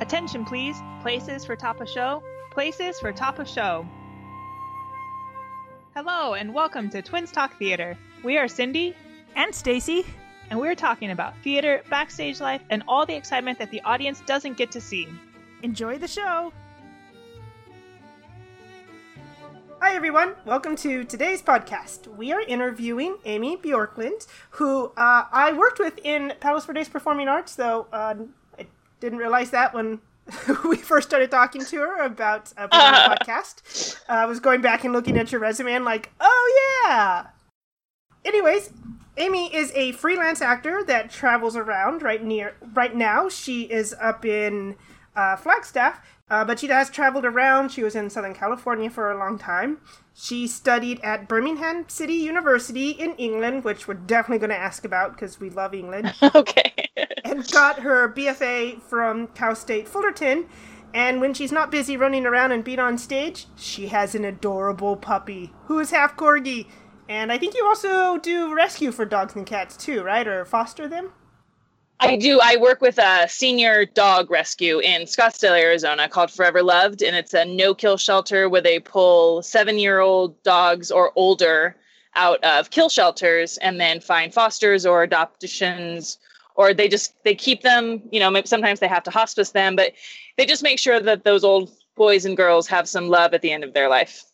Attention, please. Places for top of show. Places for top of show. Hello, and welcome to Twins Talk Theater. We are Cindy and Stacy, and we're talking about theater, backstage life, and all the excitement that the audience doesn't get to see. Enjoy the show. Hi, everyone. Welcome to today's podcast. We are interviewing Amy Bjorklund, who uh, I worked with in Palos Verdes Performing Arts, though uh, didn't realize that when we first started talking to her about a uh, podcast. Uh, I was going back and looking at your resume and like, oh yeah. Anyways, Amy is a freelance actor that travels around right near. Right now, she is up in uh, Flagstaff, uh, but she has traveled around. She was in Southern California for a long time. She studied at Birmingham City University in England, which we're definitely going to ask about because we love England. okay. and got her BFA from Cal State Fullerton. And when she's not busy running around and being on stage, she has an adorable puppy who is half corgi. And I think you also do rescue for dogs and cats too, right? Or foster them? I do. I work with a senior dog rescue in Scottsdale, Arizona called Forever Loved. And it's a no kill shelter where they pull seven year old dogs or older out of kill shelters and then find fosters or adoptions or they just they keep them you know sometimes they have to hospice them but they just make sure that those old boys and girls have some love at the end of their life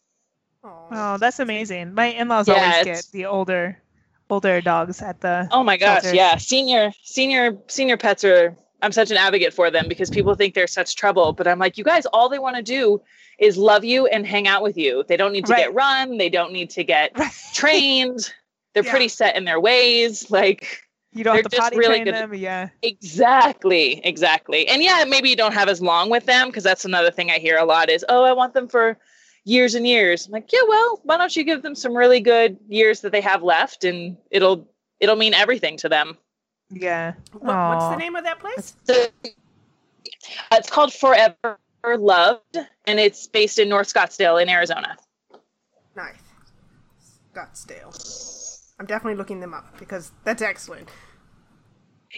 oh that's amazing my in-laws yeah, always get the older older dogs at the oh my gosh shelters. yeah senior senior senior pets are i'm such an advocate for them because people think they're such trouble but i'm like you guys all they want to do is love you and hang out with you they don't need to right. get run they don't need to get trained they're yeah. pretty set in their ways like you don't have to potty really train good. them yeah exactly exactly and yeah maybe you don't have as long with them because that's another thing i hear a lot is oh i want them for years and years. I'm like, yeah, well, why don't you give them some really good years that they have left, and it'll it'll mean everything to them. Yeah. What, what's the name of that place? So, it's called Forever Loved, and it's based in North Scottsdale in Arizona. Nice. Scottsdale. I'm definitely looking them up because that's excellent.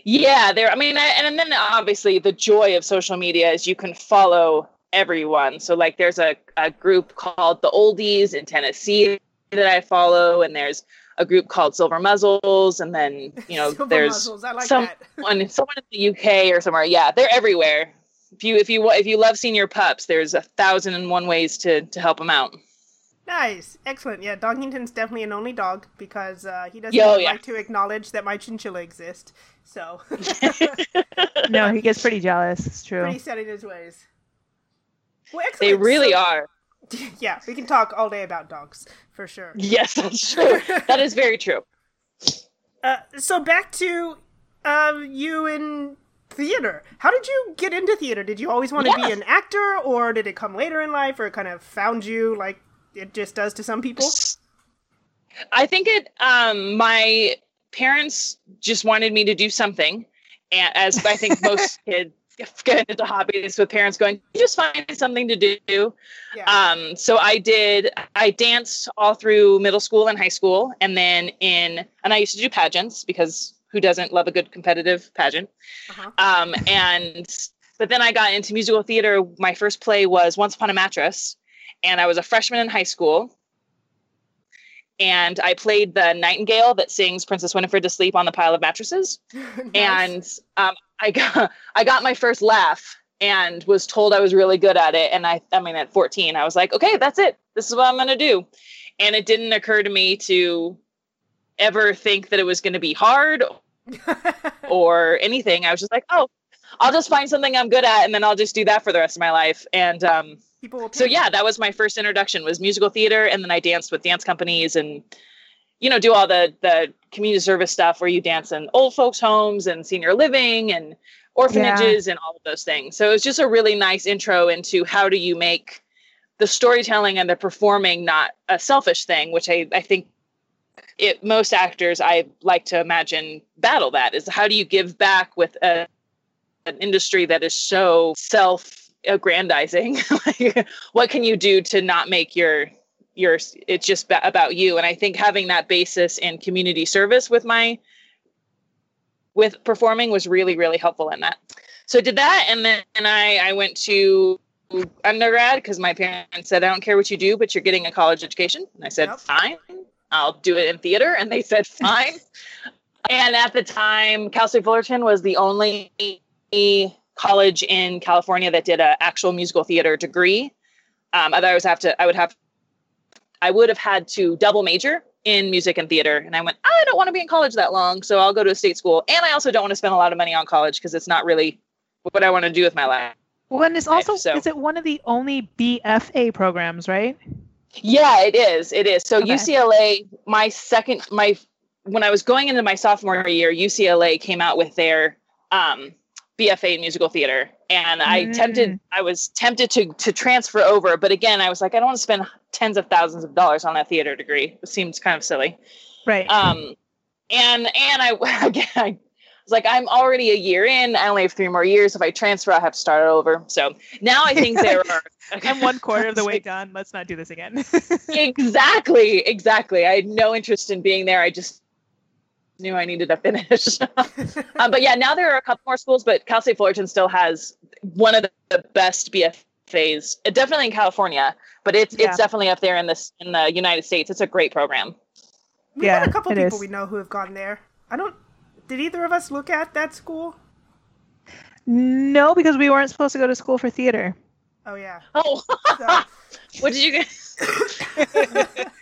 Yeah, there. I mean, I, and then obviously the joy of social media is you can follow everyone. So like there's a, a group called the Oldies in Tennessee that I follow, and there's a group called Silver Muzzles, and then you know there's like someone someone in the UK or somewhere. Yeah, they're everywhere. If you if you if you love senior pups, there's a thousand and one ways to to help them out. Nice, excellent. Yeah, Dogington's definitely an only dog because uh, he doesn't Yo, yeah. like to acknowledge that my chinchilla exists. So no, he gets pretty jealous. It's true. Pretty set in his ways. Well, they really so, are. Yeah, we can talk all day about dogs for sure. Yes, that's true. that is very true. Uh, so back to uh, you in theater. How did you get into theater? Did you always want to be an actor, or did it come later in life, or it kind of found you like it just does to some people? I think it. Um, my parents just wanted me to do something, and as I think most kids get into hobbies with parents going, just find something to do. Yeah. Um, so I did, I danced all through middle school and high school. And then in, and I used to do pageants because who doesn't love a good competitive pageant? Uh-huh. Um, and, but then I got into musical theater. My first play was Once Upon a Mattress. And I was a freshman in high school and I played the nightingale that sings Princess Winifred to sleep on the pile of mattresses. nice. And um, I got I got my first laugh and was told I was really good at it. And I I mean at 14, I was like, okay, that's it. This is what I'm gonna do. And it didn't occur to me to ever think that it was gonna be hard or anything. I was just like, oh, I'll just find something I'm good at and then I'll just do that for the rest of my life. And um so yeah that was my first introduction was musical theater and then i danced with dance companies and you know do all the the community service stuff where you dance in old folks homes and senior living and orphanages yeah. and all of those things so it was just a really nice intro into how do you make the storytelling and the performing not a selfish thing which i i think it most actors i like to imagine battle that is how do you give back with a, an industry that is so self aggrandizing like what can you do to not make your your it's just about you and i think having that basis in community service with my with performing was really really helpful in that so I did that, and then and I I went to undergrad because my parents said I don't care what you do, but you're getting a college education. And I said yep. fine, I'll do it in theater, and they said fine. and at the time, Cal State Fullerton was the only college in California that did an actual musical theater degree. Um, otherwise, have to I would have I would have had to double major in music and theater. And I went, I don't want to be in college that long, so I'll go to a state school. And I also don't want to spend a lot of money on college because it's not really what I want to do with my life. Well, and it's also so. is it one of the only BFA programs, right? Yeah, it is. It is. So okay. UCLA, my second, my when I was going into my sophomore year, UCLA came out with their um, BFA in musical theater, and I mm. tempted, I was tempted to to transfer over, but again, I was like, I don't want to spend tens of thousands of dollars on that theater degree. It seems kind of silly, right? Um, and and I again, I was like, I'm already a year in. I only have three more years. If I transfer, I have to start over. So now I think there are. I'm one quarter of the way done. Let's not do this again. exactly, exactly. I had no interest in being there. I just knew I needed to finish. um, but yeah, now there are a couple more schools, but Cal State Fullerton still has one of the best BFAs, uh, definitely in California, but it's yeah. it's definitely up there in this in the United States. It's a great program. We yeah, had a couple people is. we know who have gone there. I don't. Did either of us look at that school? No, because we weren't supposed to go to school for theater. Oh yeah. Oh. So. what did you get?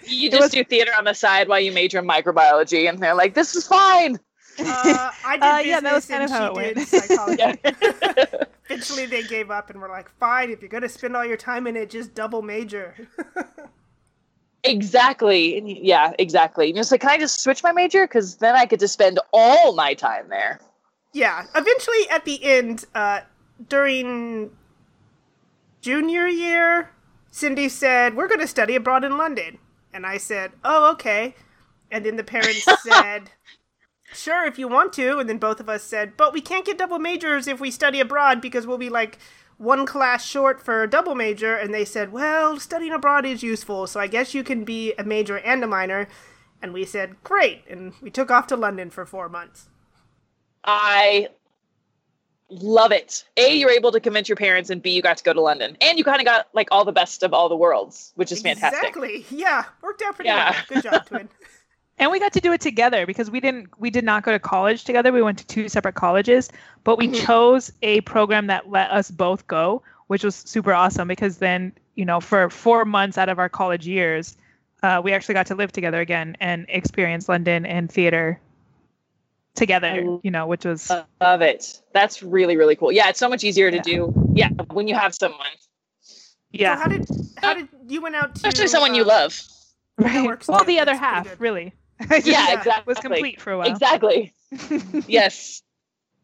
You just was, do theater on the side while you major in microbiology, and they're like, "This is fine." Uh, I did uh, yeah, that was kind of how it went. Psychology. Eventually, they gave up and were like, "Fine, if you're gonna spend all your time in it, just double major." exactly. Yeah, exactly. You're just like, can I just switch my major? Because then I could just spend all my time there. Yeah. Eventually, at the end, uh, during junior year, Cindy said, We're going to study abroad in London. And I said, Oh, okay. And then the parents said, Sure, if you want to. And then both of us said, But we can't get double majors if we study abroad because we'll be like one class short for a double major. And they said, Well, studying abroad is useful, so I guess you can be a major and a minor. And we said, Great. And we took off to London for four months. I love it. A, you're able to convince your parents, and B, you got to go to London, and you kind of got like all the best of all the worlds, which is fantastic. Exactly. Yeah, worked out pretty yeah. well. Good job, twin. and we got to do it together because we didn't we did not go to college together. We went to two separate colleges, but we mm-hmm. chose a program that let us both go, which was super awesome because then you know for four months out of our college years. Uh, we actually got to live together again and experience London and theater together, you know, which was I love it. That's really really cool. Yeah, it's so much easier to yeah. do. Yeah, when you have someone. Yeah. So how did how did you went out to especially someone uh, you love? Right. Well, the other half, really. yeah, exactly. Was complete for a while. Exactly. yes.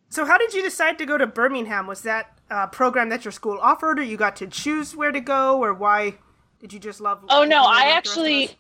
So, how did you decide to go to Birmingham? Was that a program that your school offered, or you got to choose where to go, or why did you just love? Oh no, I actually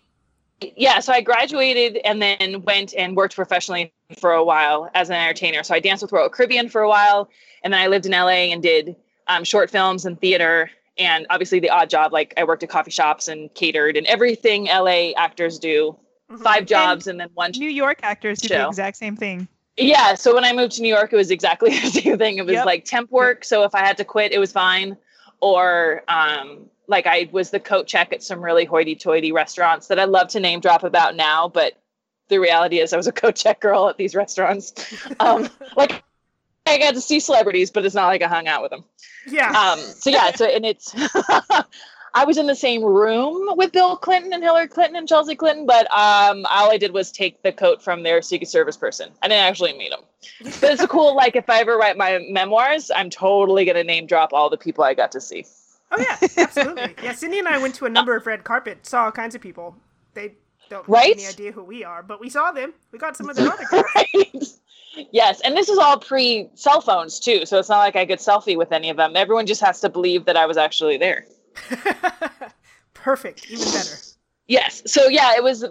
yeah, so I graduated and then went and worked professionally for a while as an entertainer. So I danced with Royal Caribbean for a while, and then I lived in LA and did um, short films and theater, and obviously the odd job. Like I worked at coffee shops and catered and everything LA actors do. Mm-hmm. Five jobs and, and, then one. New York actors do the exact same thing. Yeah, so when I moved to New York, it was exactly the same thing. It was yep. like temp work. So if I had to quit, it was fine. Or um, like I was the coat check at some really hoity-toity restaurants that I love to name drop about now, but the reality is I was a coat check girl at these restaurants. Um, like I got to see celebrities, but it's not like I hung out with them. Yeah. Um, so yeah, so and it's I was in the same room with Bill Clinton and Hillary Clinton and Chelsea Clinton, but um, all I did was take the coat from their Secret Service person. I didn't actually meet them. But it's a cool, like, if I ever write my memoirs, I'm totally going to name drop all the people I got to see. Oh yeah, absolutely. yeah, Cindy and I went to a number of red carpet, saw all kinds of people. They don't right? have any idea who we are, but we saw them. We got some of their autographs. Yes, and this is all pre cell phones too, so it's not like I could selfie with any of them. Everyone just has to believe that I was actually there. Perfect, even better. Yes. So yeah, it was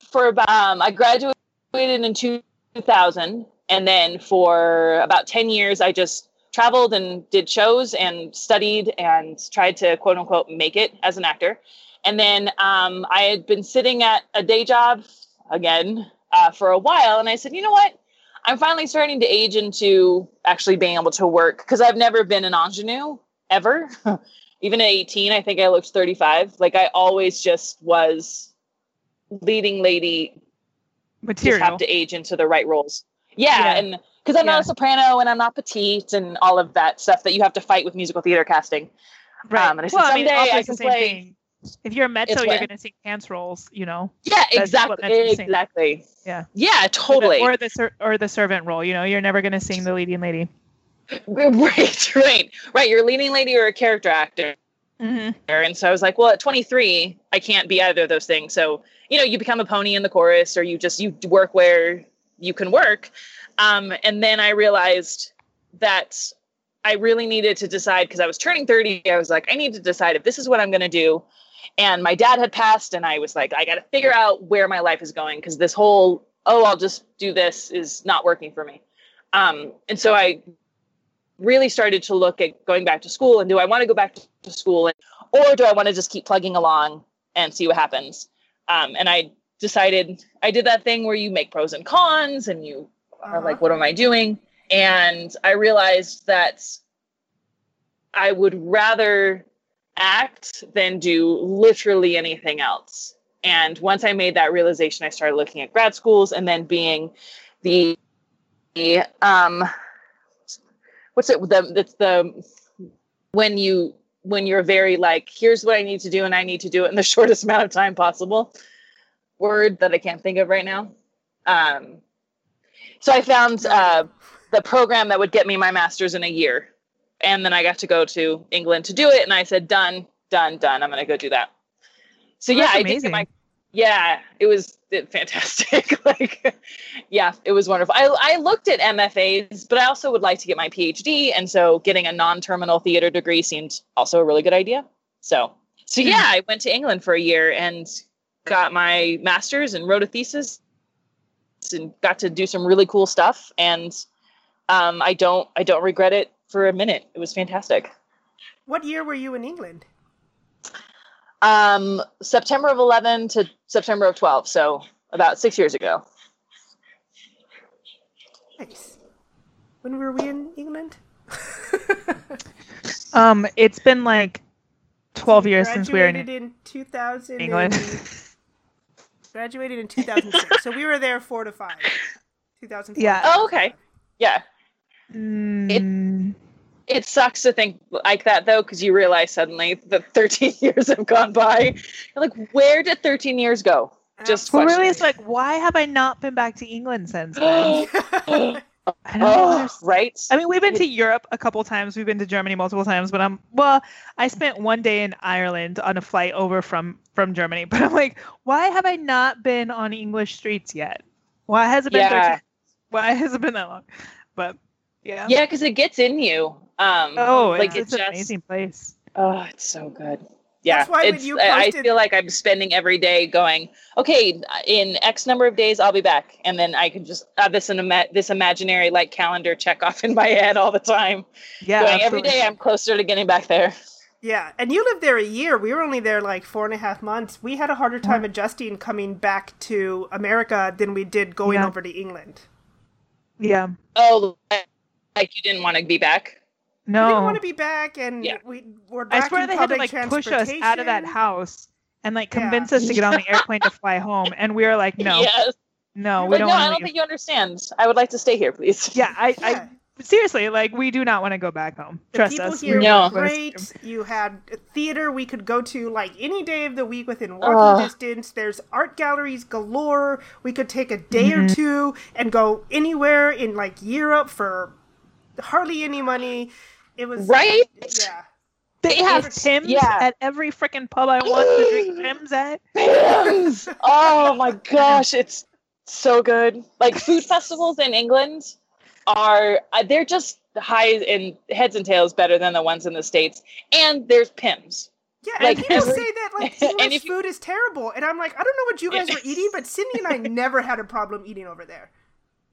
for about um, I graduated in 2000 and then for about 10 years I just traveled and did shows and studied and tried to quote unquote make it as an actor. And then um, I had been sitting at a day job again uh, for a while, and I said, you know what? I'm finally starting to age into actually being able to work because I've never been an ingenue ever. Even at 18, I think I looked 35. Like I always just was leading lady Material. just have to age into the right roles. Yeah, Yeah. and because I'm Yeah. not a soprano and I'm not petite and all of that stuff that you have to fight with musical theater casting. right. um, and I said, well, I mean, someday also I it's the can same play- thing. If you're a mezzo, you're going to sing pants roles, you know. Yeah, exactly, exactly. Yeah. yeah, Or the- totally. Or the or the servant role, you know. You're never going to sing the leading lady. right, right, right. You're a leading lady or a character actor. Mm-hmm. And so I was like, well, at 23, I can't be either of those things. So, you know, you become a pony in the chorus or you just, you work where you can work. Um, and then I realized that I really needed to decide because I was turning 30. I was like, I need to decide if this is what I'm going to do. And my dad had passed, and I was like, I got to figure out where my life is going because this whole, oh, I'll just do this is not working for me. Um, and so I really started to look at going back to school and do I want to go back to school and, or do I want to just keep plugging along and see what happens? Um, and I decided I did that thing where you make pros and cons and you are like, what am I doing? And I realized that I would rather act than do literally anything else. And once I made that realization, I started looking at grad schools and then being the um, what's it the it's the when you when you're very like here's what i need to do and i need to do it in the shortest amount of time possible word that i can't think of right now. Um so i found uh the program that would get me my master's in a year. And then i got to go to england to do it and i said done done done. I'm gonna go do that. So yeah i did my yeah it was fantastic. Like yeah it was wonderful. I, I looked at mfas but i also would like to get my phd and so getting a non-terminal theater degree seemed also a really good idea. So so Hmm. yeah i went to england for a year and got my master's and wrote a thesis and got to do some really cool stuff and um, i don't i don't regret it for a minute. It was fantastic. What year were you in England? Um, september of 11 to september of 12 so about six years ago Nice. When were we in England? Um, it's been like 12 years since we were in graduated in 2000 England. graduated in 2006 so we were there four to five 2004 Yeah. oh okay yeah Mm, it sucks to think like that though because you realize suddenly that 13 years have gone by You're like where did 13 years go just well, really, it's like, why have I not been back to England since then? oh, I don't oh, understand. right I mean, we've been to Europe a couple times. We've been to Germany multiple times, but I'm well. I spent one day in Ireland on a flight over from from Germany, but I'm like, why have I not been on English streets yet? Why has it been? Yeah. 13 Why has it been that long? But yeah. yeah because it gets in you um Oh, like it's, it's it's an just amazing place. oh it's so good yeah That's why it's you I, I feel like i'm spending every day going okay in x number of days i'll be back and then i can just have this an ima- this imaginary like calendar check off in my head all the time Yeah. going every absolutely. day i'm closer to getting back there yeah and you lived there a year we were only there like four and a half months we had a harder time adjusting coming back to america than we did going Yeah. over to england Yeah. oh like you didn't want to be back we didn't want to be back and Yeah. we were I swear in they had to like push us out of that house and like Yeah. convince us to get on the airplane to fly home, and we were like, no, yes no, we Like, don't no want i don't leave. think you understand i would like to stay here please Yeah, I, Yeah. I seriously like we do not want to go back home. The Trust people us. here No. were great. You had theater we could go to like any day of the week within walking Ugh. distance. There's art galleries galore. We could take a day Mm-hmm. or two and go anywhere in like Europe for hardly any money. It was right Yeah. They have It's- Pimm's yeah. at every freaking pub I want to drink Pimm's at. Pimm's! oh my gosh, it's so good. Like food festivals in England are uh, they're just high in heads and tails better than the ones in the states. And there's Pimm's. Yeah, Like, and people every- say that like and English you- food is terrible, and I'm like, I don't know what you guys were eating, but Cindy and I never had a problem eating over there.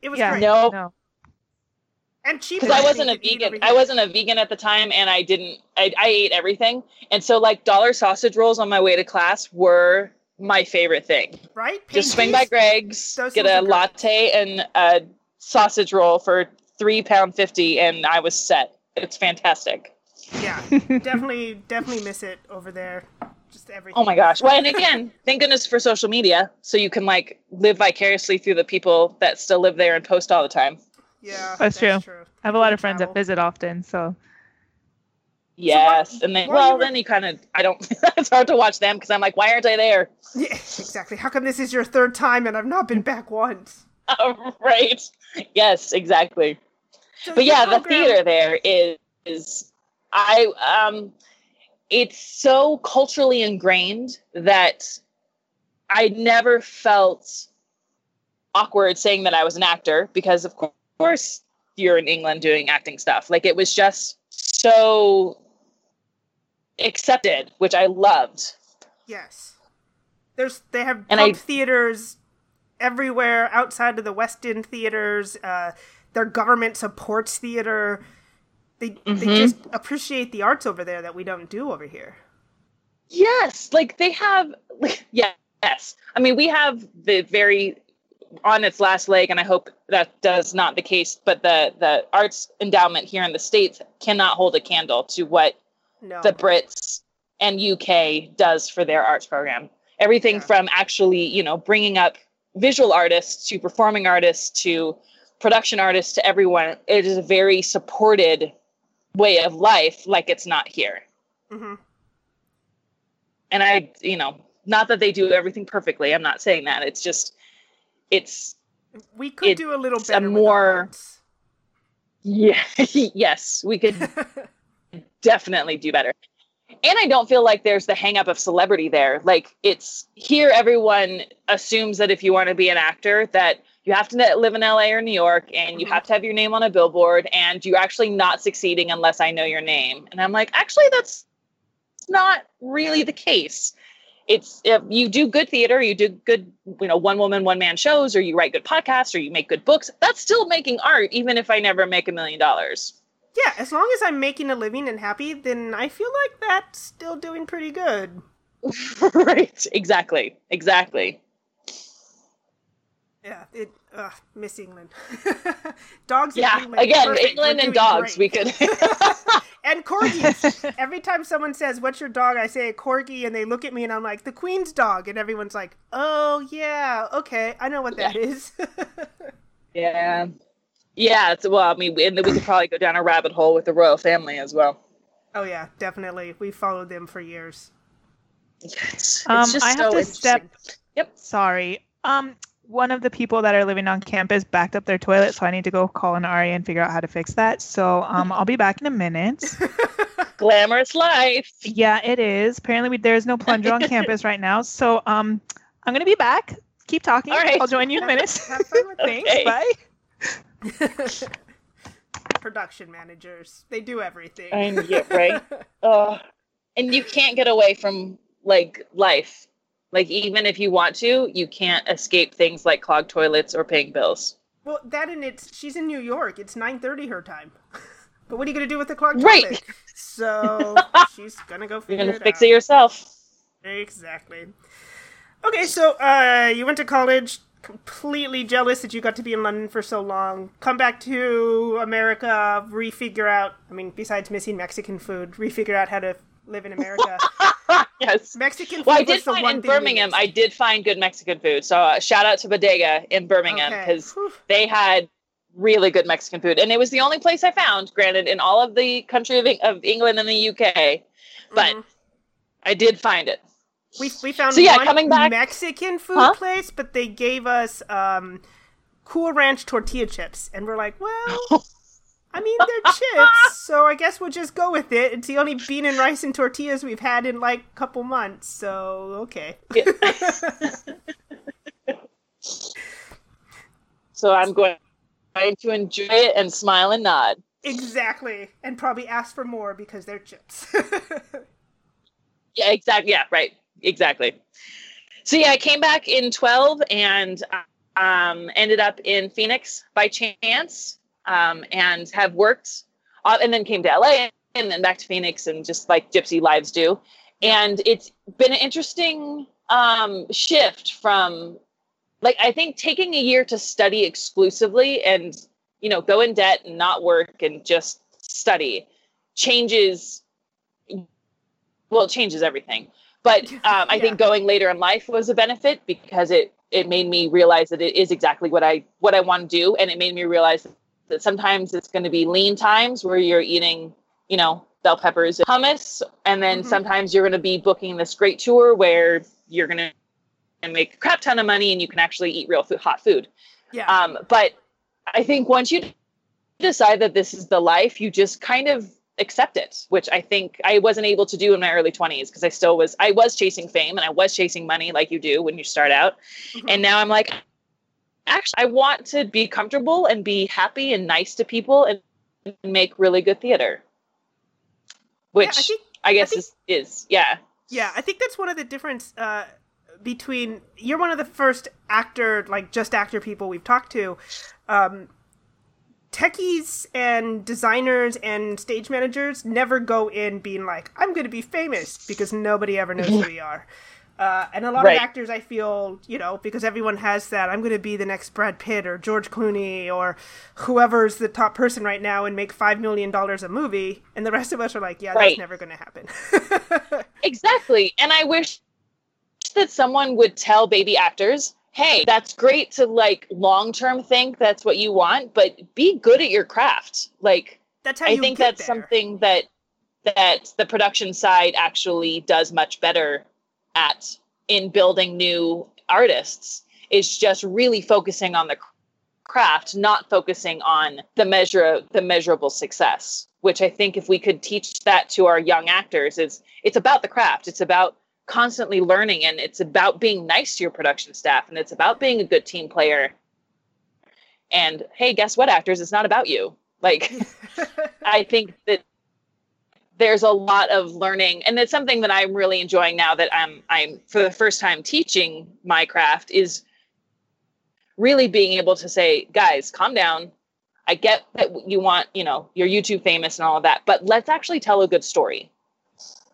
It was Yeah, great No. no. And cheap. Because I wasn't a vegan. I wasn't a vegan at the time and I didn't I, I ate everything. And so like dollar sausage rolls on my way to class were my favorite thing. right. Just swing by Greggs, Those get a are latte and a sausage roll for three pound fifty, and I was set. It's fantastic. Yeah, definitely, definitely miss it over there. Just everything. Oh my gosh! Well, and again, thank goodness for social media, so you can like live vicariously through the people that still live there and post all the time. Yeah, That's true. true. I have a lot of People friends that visit often, so Yes, and then well, were- then you kind of I don't. it's hard to watch them because I'm like, why aren't I there? Yeah, exactly. How come this is your third time and I've not been back once? right? Yes, exactly. So but yeah, the program- theater there is, is I um it's so culturally ingrained that I never felt awkward saying that I was an actor because of cour- course you're in England doing acting stuff. Like it was just so accepted, which I loved. Yes. There's they have And pub I- theaters everywhere outside of the West End theaters. Uh, their government supports theater. They they Mhm. just appreciate the arts over there that we don't do over here. Yes, like they have. Like, yes, I mean we have the very on its last leg, and I hope that does not the case. But the the arts endowment here in the states cannot hold a candle to what No. the Brits and UK does for their arts program. Everything Yeah. from actually, you know, bringing up visual artists to performing artists to production artists to everyone. It is a very supported way of life, like it's not here hmm and I, you know, not that they do everything perfectly. I'm not saying that. It's just, it's We could It's do a little a better with more- yeah, yes, we could definitely do better. And I don't feel like there's the hang up of celebrity there. Like it's here, everyone assumes that if you want to be an actor, that you have to live in LA or New York and you Mhm. have to have your name on a billboard and you're actually not succeeding unless I know your name. And I'm like, actually, that's not really the case. It's if you do good theater, you do good, you know, one woman, one man shows, or you write good podcasts, or you make good books. That's still making art, even if I never make a million dollars. yeah, as long as I'm making a living and happy, then I feel like that's still doing pretty good. right. Exactly. Exactly. Yeah, it. Uh, miss England. dogs. in Yeah. England, Again, perfect. England and dogs. great. We could. and corgis. Every time someone says, "What's your dog?" I say a corgi, and they look at me, and I'm like, "The Queen's dog," and everyone's like, "Oh yeah, okay, I know what that is." yeah. Yeah. It's, well, I mean, and then we could probably go down a rabbit hole with the royal family as well. oh yeah, definitely. We followed them for years. It's, Um, just I have so to interesting. step- sorry. Um, one of the people that are living on campus backed up their toilet, so I need to go call an RA and figure out how to fix that. So um, I'll be back in a minute. Glamorous life. Yeah, it is. Apparently, we, there's no plunger on campus right now. So um, I'm gonna be back. Keep talking. All right. I'll join you in a minute. Have fun with Thanks. Okay. Bye. Production managers, they do everything. I know, right? Oh, and you can't get away from like life. Like even if you want to, you can't escape things like clogged toilets or paying bills. well, that and it's she's in New York. It's 9:30 her time. but what are you gonna do with the clogged Right. toilet? So she's gonna go You're gonna it fix out. it yourself. Exactly. Okay, so uh, you went to college. Completely jealous that you got to be in London for so long. Come back to America, refigure out. I mean, besides missing Mexican food, refigure out how to live in America. yes. Mexican food Well, I did find in Birmingham. I did find good Mexican food. So uh, shout out to Bodega in Birmingham because Whew. they had really good Mexican food, and it was the only place I found. Granted, in all of the country of, of England and the UK, but Mhm. I did find it. we we found So, yeah, one coming back- Mexican food Huh? place, but they gave us um, Cool Ranch tortilla chips, and we're like, well. I mean, they're chips, so I guess we'll just go with it. It's the only bean and rice and tortillas we've had in like a couple months, so okay. so I'm going going to enjoy it and smile and nod. exactly. And probably ask for more because they're chips. Yeah, exactly. Yeah, right. Exactly. So yeah, I came back in 12 and um, ended up in Phoenix by chance um, and have worked uh, and then came to LA and then back to Phoenix and just like gypsy lives do. And it's been an interesting um, shift from like I think taking a year to study exclusively and you know go in debt and not work and just study changes well it changes everything but um, i Yeah. think going later in life was a benefit because it it made me realize that it is exactly what i what i want to do and it made me realize that sometimes it's going to be lean times where you're eating you know bell peppers and hummus and then Mhm. sometimes you're going to be booking this great tour where you're going to make a crap ton of money and you can actually eat real food, hot food Yeah. um, but I think once you decide that this is the life, you just kind of accept it, which I think I wasn't able to do in my early 20s because I still was I was chasing fame and I was chasing money like you do when you start out. Mhm. And now I'm like actually I want to be comfortable and be happy and nice to people and make really good theater. Which I think- I guess think- is is yeah. Yeah, I think that's one of the difference uh, between you're one of the first actor, like just actor people we've talked to. Um, techies and designers and stage managers never go in being like, "I'm going to be famous," because nobody ever knows who we are. Uh, and a lot Right. of actors, I feel, you know, because everyone has that, I'm going to be the next Brad Pitt or George Clooney or whoever's the top person right now and make $5 million a movie. And the rest of us are like, yeah, that's never going to happen. Exactly. And I wish that someone would tell baby actors, hey, that's great to like long term think that's what you want, but be good at your craft. Like, that's how I think that's there. something that that the production side actually does much better at in building new artists. Is just really focusing on the craft not focusing on the measure the measurable success which i think if we could teach that to our young actors is it's about the craft. It's about constantly learning and it's about being nice to your production staff and it's about being a good team player. And hey guess what actors? It's not about you. Like I think that there's a lot of learning, and it's something that I'm really enjoying now that I'm I'm for the first time teaching my craft is really being able to say, guys, calm down. I get that you want, you know, you're YouTube famous and all of that, but let's actually tell a good story.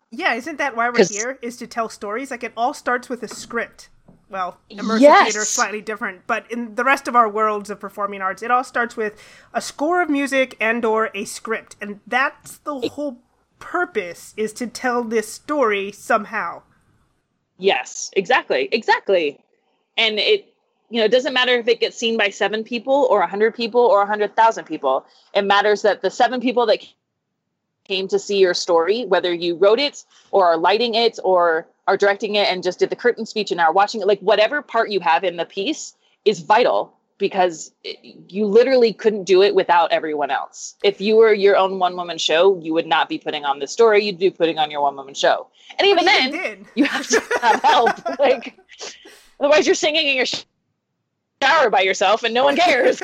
Yeah, isn't that why we're here is to tell stories? Like it all starts with a script. Well, immersive Yes. theater is slightly different, but in the rest of our worlds of performing arts, it all starts with a score of music and or a script, and that's the whole purpose is to tell this story somehow. Yes, exactly, exactly. And it, you know, it doesn't matter if it gets seen by seven people or a hundred people or a hundred thousand people. It matters that the seven people that came to see your story, whether you wrote it or are lighting it or are directing it and just did the curtain speech and are watching it, like whatever part you have in the piece is vital because you literally couldn't do it without everyone else. If you were your own one woman show, you would not be putting on this story. You'd be putting on your one woman show. And even But then, you you have to have help. like, otherwise, you're singing in your shower by yourself, and no one cares.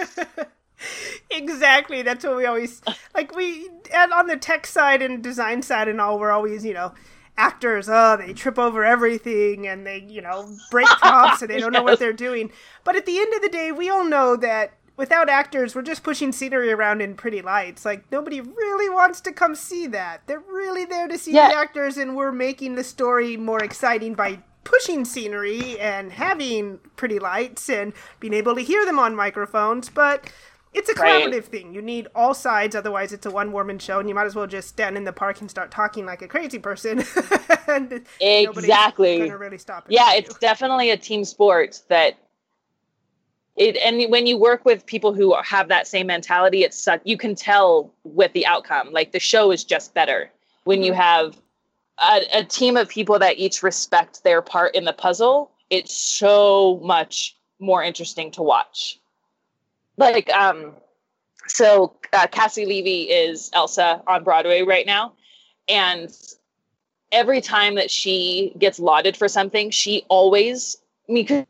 exactly. That's what we always like. We and on the tech side and design side and all, we're always you know actors. Oh, they trip over everything and they you know break props and they don't know what they're doing. But at the end of the day, we all know that. Without actors, we're just pushing scenery around in pretty lights. Like nobody really wants to come see that. They're really there to see Yeah. the actors, and we're making the story more exciting by pushing scenery and having pretty lights and being able to hear them on microphones. But it's a Right. collaborative thing. You need all sides, otherwise it's a one woman show, and you might as well just stand in the park and start talking like a crazy person. and Exactly. gonna really stop. yeah, it's you. definitely a team sport that. It, and when you work with people who have that same mentality, it's you can tell with the outcome. Like the show is just better when you Mhm. have a, a team of people that each respect their part in the puzzle. It's so much more interesting to watch. Like, um, so uh, Caissie Levy is Elsa on Broadway right now, and every time that she gets lauded for something, she always, I mean,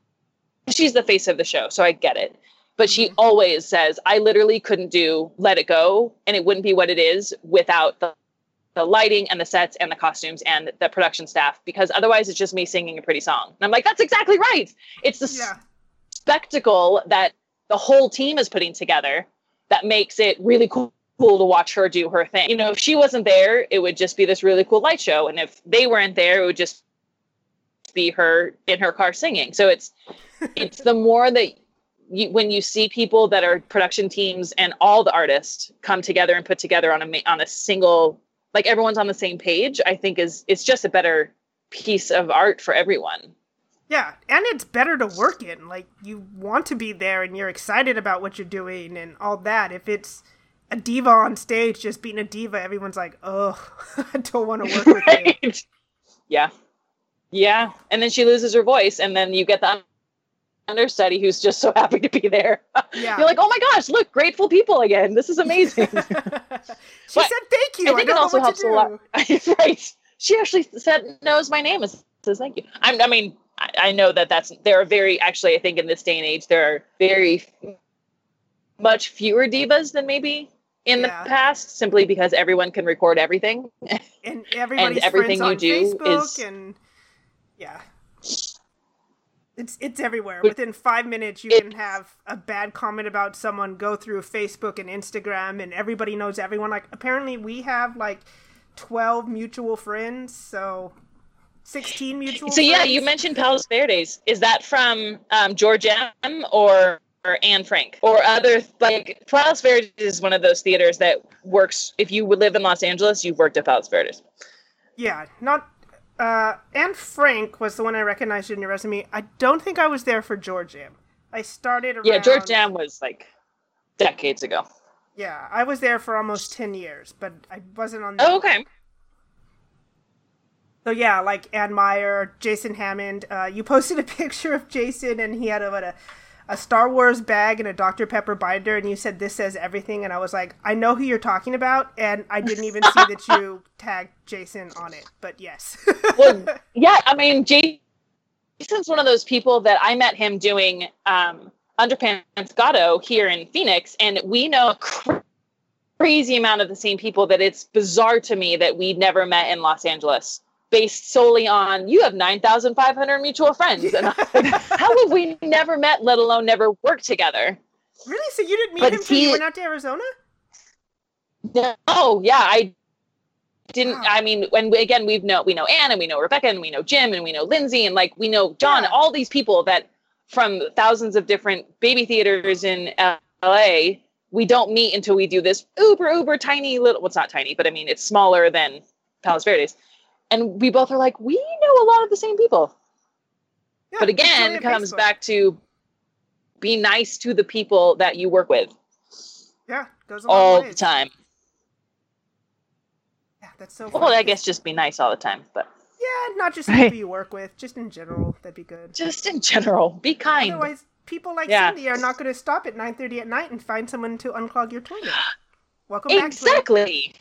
she's the face of the show, so I get it. But she Mhm. always says, I literally couldn't do Let It Go, and it wouldn't be what it is without the, the lighting and the sets and the costumes and the production staff, because otherwise it's just me singing a pretty song. And I'm like, that's exactly right. It's the yeah. spectacle that the whole team is putting together that makes it really cool cool to watch her do her thing. You know, if she wasn't there, it would just be this really cool light show. And if they weren't there, it would just be her in her car singing. So it's it's the more that you, when you see people that are production teams and all the artists come together and put together on a on a single like everyone's on the same page i think is it's just a better piece of art for everyone Yeah, and it's better to work in. Like you want to be there and you're excited about what you're doing and all that. If it's a diva on stage just being a diva, everyone's like, "Oh, I don't want to work with you." yeah yeah and then she loses her voice and then you get the understudy who's just so happy to be there Yeah. you're like oh my gosh look grateful people again this is amazing she But said thank you. I think don't it also helps a lot. right. She actually said knows my name and says thank you. I'm, I mean, I, I know that that's there are very actually. I think in this day and age there are very much fewer divas than maybe in Yeah. the past, simply because everyone can record everything. And everybody's everything friends you on do Facebook is- and yeah. It's it's everywhere. But- Within five minutes, you It- can have a bad comment about someone go through Facebook and Instagram, and everybody knows everyone. Like apparently, we have like twelve mutual friends, so sixteen mutual. so yeah, you mentioned Palos Verdes. Is that from um, George M or? Or Anne Frank, or other like Palos Verdes is one of those theaters that works. If you live in Los Angeles, you've worked at Palos Verdes. Yeah, not. Uh, Anne Frank was the one I recognized in your resume. I don't think I was there for George M. I started around. Yeah, George M was like decades ago. Yeah, I was there for almost ten years, but I wasn't on. The, Oh, okay. So yeah, like Ann Meyer, Jason Hammond. Uh, you posted a picture of Jason, and he had a, what, a a Star Wars bag and a Dr Pepper binder, and you said this says everything, and I was like, I know who you're talking about, and I didn't even see that you tagged Jason on it, but yes. Well, yeah, I mean, Jason's one of those people that I met him doing um, Underpants Godot here in Phoenix, and we know a crazy amount of the same people that it's bizarre to me that we never met in Los Angeles. Based solely on you have nine thousand five hundred mutual friends, and like, how have we never met, let alone never worked together? really? So you didn't meet But him till you went out to Arizona? Oh yeah, I didn't. Wow. I mean, when we, again we've know we know Anne and we know Rebecca and we know Jim and we know Lindsay and like we know John. Yeah. All these people that from thousands of different baby theaters in LA. We don't meet until we do this uber uber tiny little. Well, it's not tiny, but I mean it's smaller than Palos Verdes. And we both are like, we know a lot of the same people. Yeah, but again, only comes Facebook. back to be nice to the people that you work with Yeah, goes all ways. the time. Yeah, that's so. Well, funny. I guess just be nice all the time, but Yeah, not just Right. people you work with, just in general, that'd be good. just in general, be kind. Otherwise, people like Yeah. Cindy are not going to stop at 9:30 at night and find someone to unclog your toilet. Welcome back. Exactly.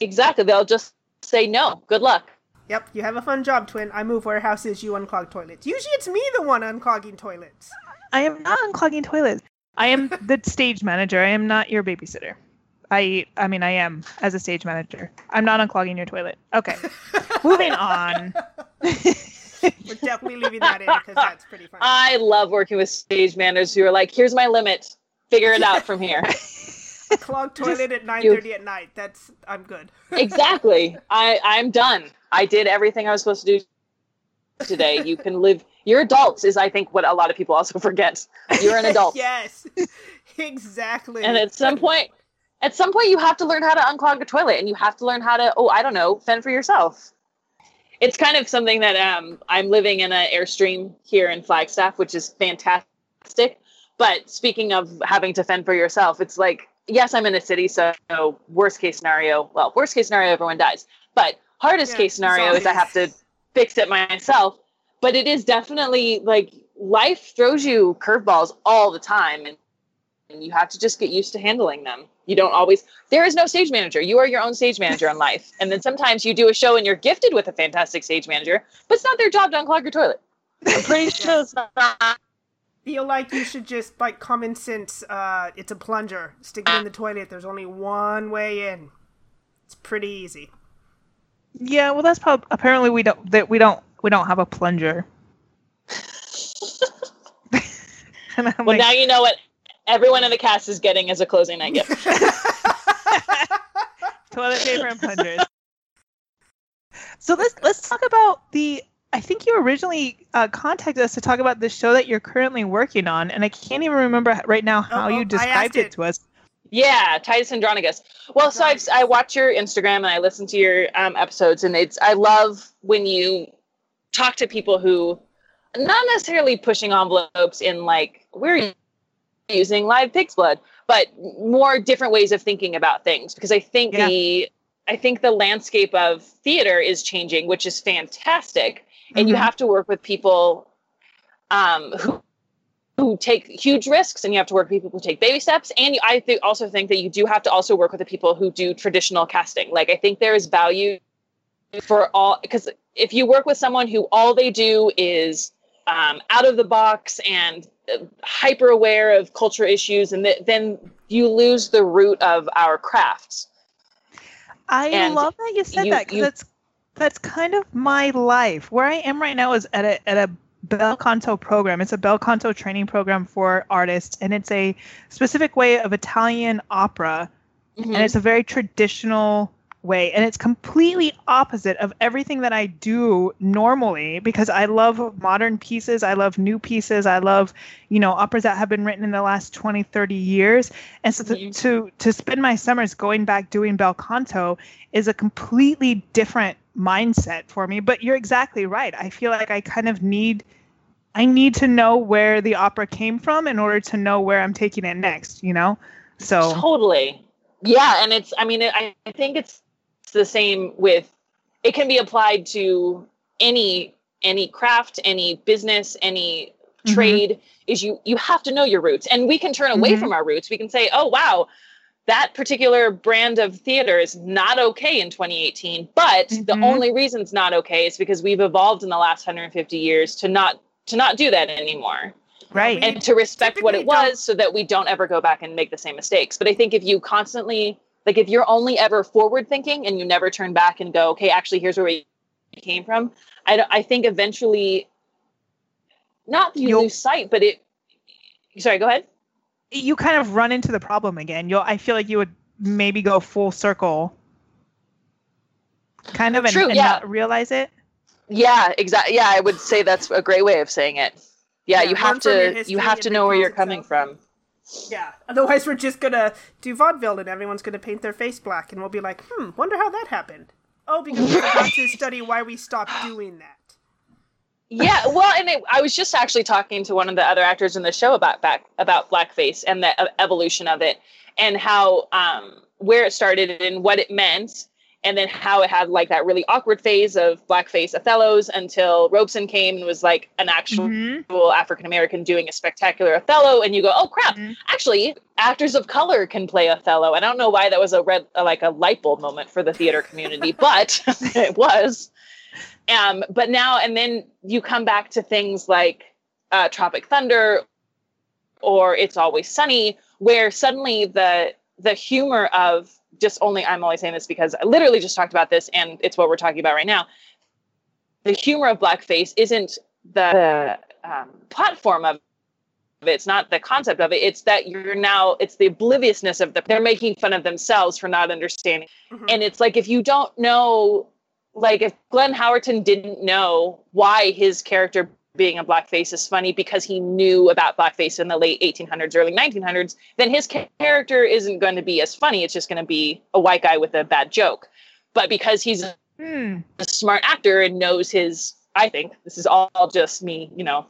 Exactly. They'll just say no. Good luck. Yep, you have a fun job, Twin. I move warehouses, you unclog toilets. Usually, it's me the one unclogging toilets. I am not unclogging toilets. I am the stage manager. I am not your babysitter. I I mean I am as a stage manager. I'm not unclogging your toilet. Okay. Moving on. We're definitely leaving that in because that's pretty funny. I love working with stage managers who are like, "Here's my limit. Figure it out from here." Clogged toilet at 9:30 at night. That's I'm good. exactly. I I'm done. I did everything I was supposed to do today. You can live. You're adults, is I think what a lot of people also forget. You're an adult. yes, exactly. And at some point, at some point, you have to learn how to unclog a toilet, and you have to learn how to, oh, I don't know, fend for yourself. It's kind of something that um, I'm living in an airstream here in Flagstaff, which is fantastic. But speaking of having to fend for yourself, it's like, yes, I'm in a city, so worst case scenario, well, worst case scenario, everyone dies. But hardest Yeah, case scenario is I have to fix it myself. But it is definitely like life throws you curveballs all the time, and and you have to just get used to handling them. You don't always, there is no stage manager. You are your own stage manager in life. And then sometimes you do a show and you're gifted with a fantastic stage manager, but it's not their job to unclog your toilet. I'm pretty sure it's not. Feel like you should just like common sense. Uh, it's a plunger. Stick it in the toilet. There's only one way in. It's pretty easy. Yeah, well that's probably apparently we don't that we don't we don't have a plunger. and I'm Well, like, now you know what everyone in the cast is getting as a closing night gift. toilet paper and plungers. So let's let's talk about the I think you originally uh, contacted us to talk about the show that you're currently working on, and I can't even remember right now how Oh, oh, you described it. it. to us. Yeah, Titus Andronicus. Well, so I've, I watch your Instagram and I listen to your um, episodes, and it's I love when you talk to people who not necessarily pushing envelopes in like we're using live pig's blood, but more different ways of thinking about things. Because I think Yeah. the I think the landscape of theater is changing, which is fantastic, and you Mhm. have to work with people um, who who take huge risks and you have to work with people who take baby steps. And you, i th- also think that you do have to also work with the people who do traditional casting. Like i think there is value for all because if you work with someone who all they do is um, out of the box and uh, hyper aware of culture issues and th- then you lose the root of our crafts. I And love that you said you- that because you- that's kind of my life. Where I am right now is at a at a bel canto program. It's a bel canto training program for artists, and it's a specific way of Italian opera, Mm-hmm. and it's a very traditional way, and it's completely opposite of everything that I do normally because I love modern pieces, I love new pieces, I love you know operas that have been written in the last 20 30 years and so to, Mhm. to to spend my summers going back doing bel canto is a completely different mindset for me but you're exactly right i feel like i kind of need i need to know where the opera came from in order to know where i'm taking it next you know so Totally. Yeah, and it's I mean I, I think it's the same with it can be applied to any any craft, any business, any Mhm. trade is you you have to know your roots. And we can turn away Mhm. from our roots. We can say, "Oh, wow, that particular brand of theater is not okay in 2018." But the Mhm. only reason it's not okay is because we've evolved in the last 150 years to not to not do that anymore right and to respect what it typically don't- was so that we don't ever go back and make the same mistakes but i think if you constantly like if you're only ever forward thinking and you never turn back and go okay actually here's where we came from i, don't- I think eventually not that you You'll- lose sight but it sorry go ahead you kind of run into the problem again you'll i feel like you would maybe go full circle kind of and, True, and yeah. not realize it yeah exactly yeah i would say that's a great way of saying it yeah, Yeah, you have to, you have to know where you're recall coming itself. from Yeah. Otherwise, we're just gonna do vaudeville, and everyone's gonna paint their face black, and we'll be like, "Hmm, wonder how that happened." Oh, because we forgot to study why we stopped doing that. Yeah well and it, i was just actually talking to one of the other actors in the show about back about blackface and the uh, evolution of it and how um where it started and what it meant and then how it had like that really awkward phase of blackface othello's until robeson came and was like an actual Mhm. african american doing a spectacular othello and you go oh crap Mhm. actually actors of color can play othello i don't know why that was a red like a light bulb moment for the theater community but it was um, but now and then you come back to things like uh, Tropic Thunder or It's Always Sunny, where suddenly the the humor of just only I'm only saying this because I literally just talked about this and it's what we're talking about right now. The humor of blackface isn't the um, platform of it. It's not the concept of it. It's that you're now. It's the obliviousness of the. They're making fun of themselves for not understanding Mhm. and it's like if you don't know like if glenn howerton didn't know why his character being a blackface is funny because he knew about blackface in the late 1800s early 1900s then his character isn't going to be as funny. It's just going to be a white guy with a bad joke. But because he's a Hmm. smart actor and knows his i think this is all just me you know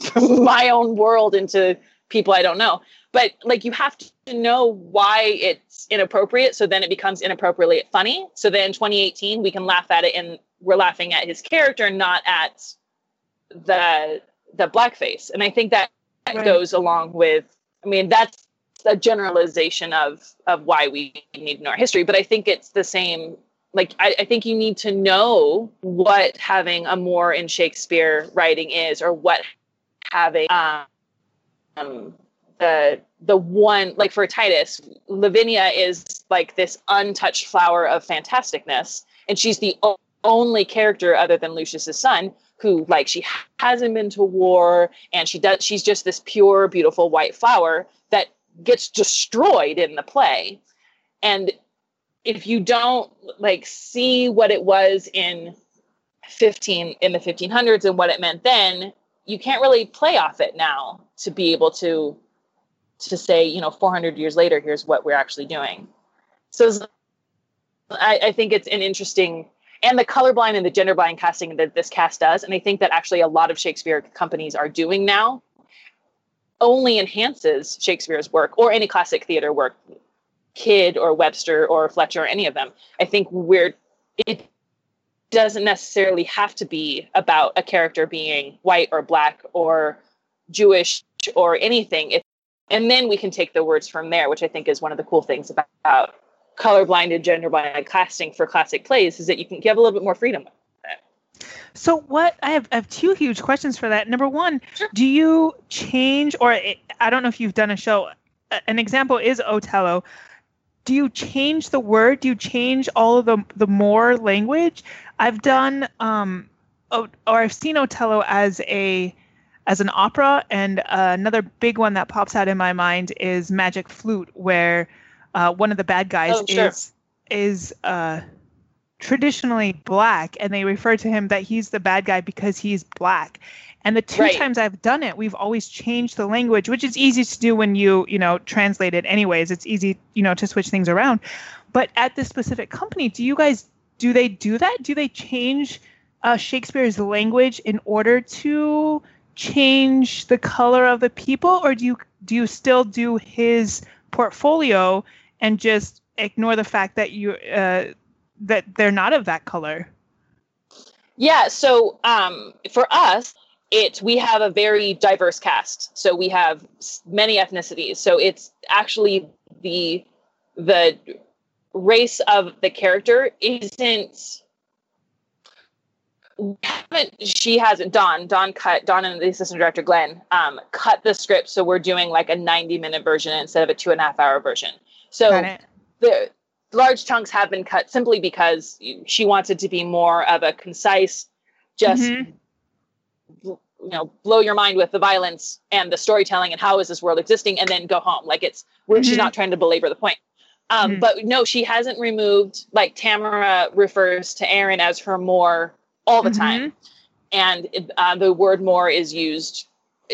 from my own world into people i don't know but like you have to know why it's inappropriate so then it becomes inappropriately funny so then in 2018 we can laugh at it and we're laughing at his character not at the the blackface and i think that, Right. goes along with i mean that's a generalization of of why we need know our history but i think it's the same like I, I think you need to know what having a Moor in shakespeare writing is or what having um, um the the one like for titus lavinia is like this untouched flower of fantasticness and she's the o- only character other than lucius's son who like she hasn't been to war and she does she's just this pure beautiful white flower that gets destroyed in the play. And if you don't like see what it was in 15 in the 1500s and what it meant then, you can't really play off it now to be able to to say, you know, 400 years later, here's what we're actually doing. So I, I think it's an interesting and the colorblind and the gender blind casting that this cast does, and I think that actually a lot of Shakespeare companies are doing now, only enhances Shakespeare's work or any classic theater work, Kyd or Webster or Fletcher or any of them. I think we're it doesn't necessarily have to be about a character being white or black or Jewish or anything. It, and then we can take the words from there, which I think is one of the cool things about colorblind and gender blind casting for classic plays is that you can give a little bit Moor freedom. So what I have I have two huge questions for that. Number one, sure. do you change or I don't know if you've done a show. An example is Othello. Do you change the word? Do you change all of the the more language? I've done um or I've seen Othello as a as an opera and uh, another big one that pops out in my mind is Magic Flute where uh, one of the bad guys oh, sure. is is uh, traditionally black, and they refer to him that he's the bad guy because he's black. And the two right. times I've done it, we've always changed the language, which is easy to do when you you know translate it. Anyways, it's easy you know to switch things around. But at this specific company, do you guys do they do that? Do they change uh, Shakespeare's language in order to change the color of the people, or do you do you still do his portfolio and just ignore the fact that you uh, that they're not of that color. Yeah. So um, for us, it we have a very diverse cast. So we have many ethnicities. So it's actually the the race of the character isn't she hasn't Dawn Dawn cut Dawn and the assistant director Glenn um, cut the script so we're doing like a 90 minute version instead of a two and a half hour version so the large chunks have been cut simply because she wants it to be more of a concise, just mm-hmm. you know, blow your mind with the violence and the storytelling and how is this world existing, and then go home. Like it's mm-hmm. she's not trying to belabor the point. Um, mm-hmm. But no, she hasn't removed. Like Tamora refers to Aaron as her Moor all the mm-hmm. time, and uh, the word Moor is used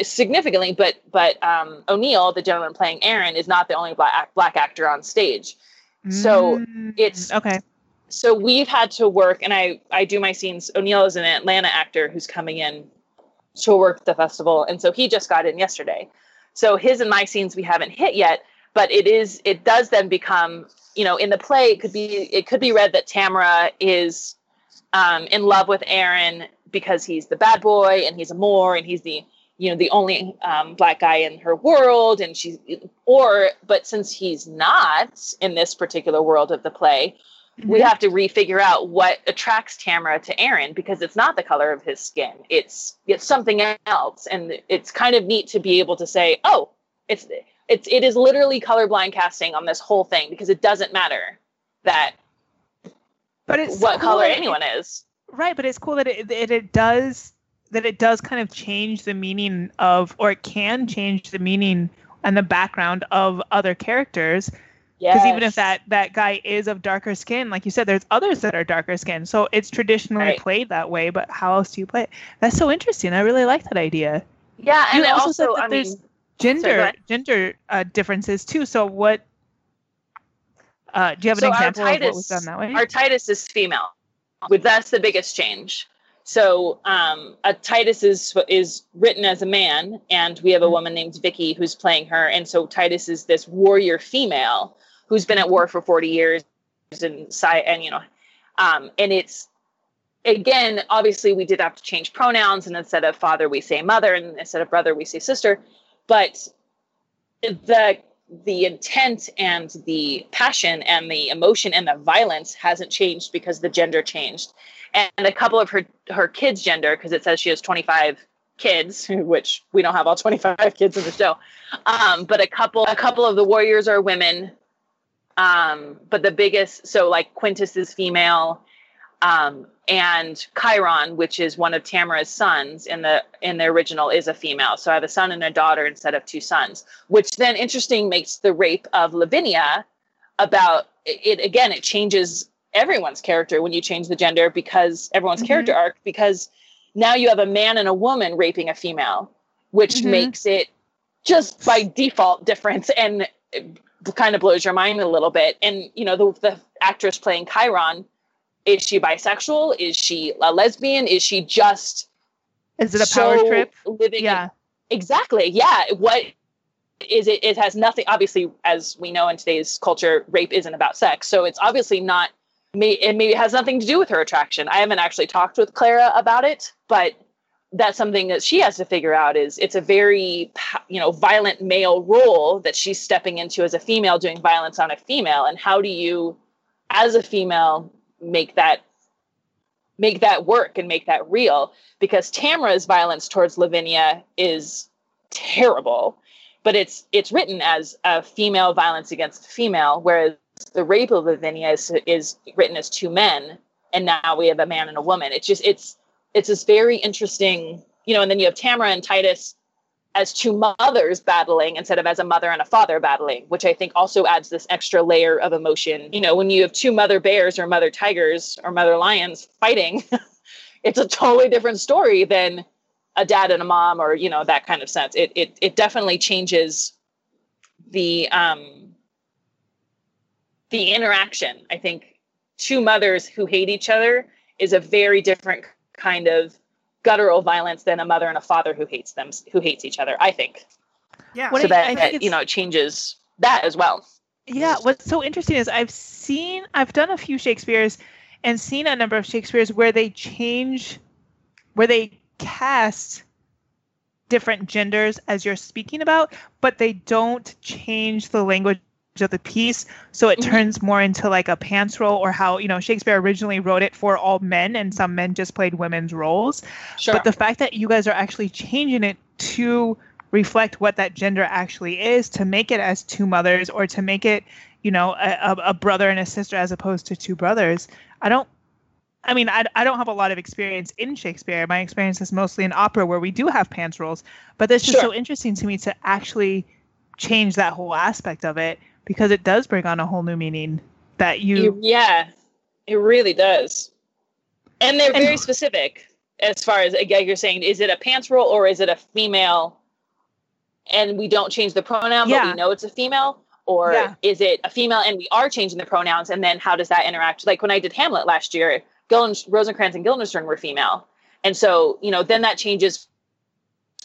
significantly, but but um, O'Neill, the gentleman playing Aaron, is not the only black black actor on stage. So mm, it's okay. So we've had to work, and I I do my scenes. O'Neill is an Atlanta actor who's coming in to work the festival, and so he just got in yesterday. So his and my scenes we haven't hit yet, but it is it does then become you know in the play it could be it could be read that Tamora is um, in love with Aaron because he's the bad boy and he's a Moor and he's the you know the only um, black guy in her world and she's or but since he's not in this particular world of the play mm-hmm. we have to refigure out what attracts tamora to aaron because it's not the color of his skin it's it's something else and it's kind of neat to be able to say oh it's it's it is literally colorblind casting on this whole thing because it doesn't matter that but it's what cool color anyone is right but it's cool that it, it, it does that it does kind of change the meaning of, or it can change the meaning and the background of other characters. Because yes. even if that that guy is of darker skin, like you said, there's others that are darker skin. So it's traditionally right. played that way. But how else do you play it? That's so interesting. I really like that idea. Yeah, and you also, also said that I there's mean, gender sorry, gender uh, differences too. So what? Uh, do you have an so example Titus, of what was done that way? Our Titus is female. With that's the biggest change. So um, a Titus is is written as a man, and we have a woman named Vicky who's playing her. And so Titus is this warrior female who's been at war for forty years, and and you know, um, and it's again obviously we did have to change pronouns, and instead of father we say mother, and instead of brother we say sister, but the the intent and the passion and the emotion and the violence hasn't changed because the gender changed. And a couple of her her kids gender because it says she has 25 kids which we don't have all 25 kids in the show. Um, but a couple a couple of the warriors are women. Um, but the biggest so like quintus is female um, and chiron which is one of tamora's sons in the in the original is a female so i have a son and a daughter instead of two sons which then interesting makes the rape of lavinia about it again it changes everyone's character when you change the gender because everyone's Mhm. character arc because now you have a man and a woman raping a female, which Mhm. makes it just by default different and kind of blows your mind a little bit. And you know, the the actress playing Chiron, is she bisexual? Is she a lesbian? Is she just Is it a power so trip? Living in- Yeah. exactly. Yeah. What is it? It has nothing. Obviously, as we know in today's culture, rape isn't about sex. So it's obviously not. May it maybe has nothing to do with her attraction. I haven't actually talked with Clara about it, but that's something that she has to figure out. Is it's a very you know violent male role that she's stepping into as a female doing violence on a female, and how do you, as a female, make that make that work and make that real? Because Tamora's violence towards Lavinia is terrible but it's it's written as a female violence against a female, whereas the rape of Lavinia is is written as two men, and now we have a man and a woman. It's just it's it's this very interesting, you know. And then you have Tamora and Titus as two mothers battling instead of as a mother and a father battling, which I think also adds this extra layer of emotion. You know, when you have two mother bears or mother tigers or mother lions fighting, it's a totally different story than a dad and a mom or you know that kind of sense it it, it definitely changes the um the interaction i think two mothers who hate each other is a very different kind of guttural violence than a mother and a father who hates them who hates each other i think Yeah. What so that, I think that, you know it changes that as well Yeah, what's so interesting is I've seen I've done a few Shakespeare's and seen a number of Shakespeare's where they change where they cast different genders as you're speaking about, but they don't change the language of the piece. So it Mhm. turns more into like a pants role or how you know Shakespeare originally wrote it for all men and some men just played women's roles. Sure. But the fact that you guys are actually changing it to reflect what that gender actually is to make it as two mothers or to make it you know a, a- a brother and a sister as opposed to two brothers i don't i mean I, I don't have a lot of experience in shakespeare. My experience is mostly in opera where we do have pants roles but this is Sure. so interesting to me to actually change that whole aspect of it because it does bring on a whole new meaning that you, yeah, it really does. And they're And- very specific as far as like you're saying, is it a pants role or is it a female? And we don't change the pronoun, but we know it's a female. Or Yeah. is it a female and we are changing the pronouns? And then how does that interact? Like when I did Hamlet last year, Gilden, Rosencrantz and Guildenstern were female. And so, you know, then that changes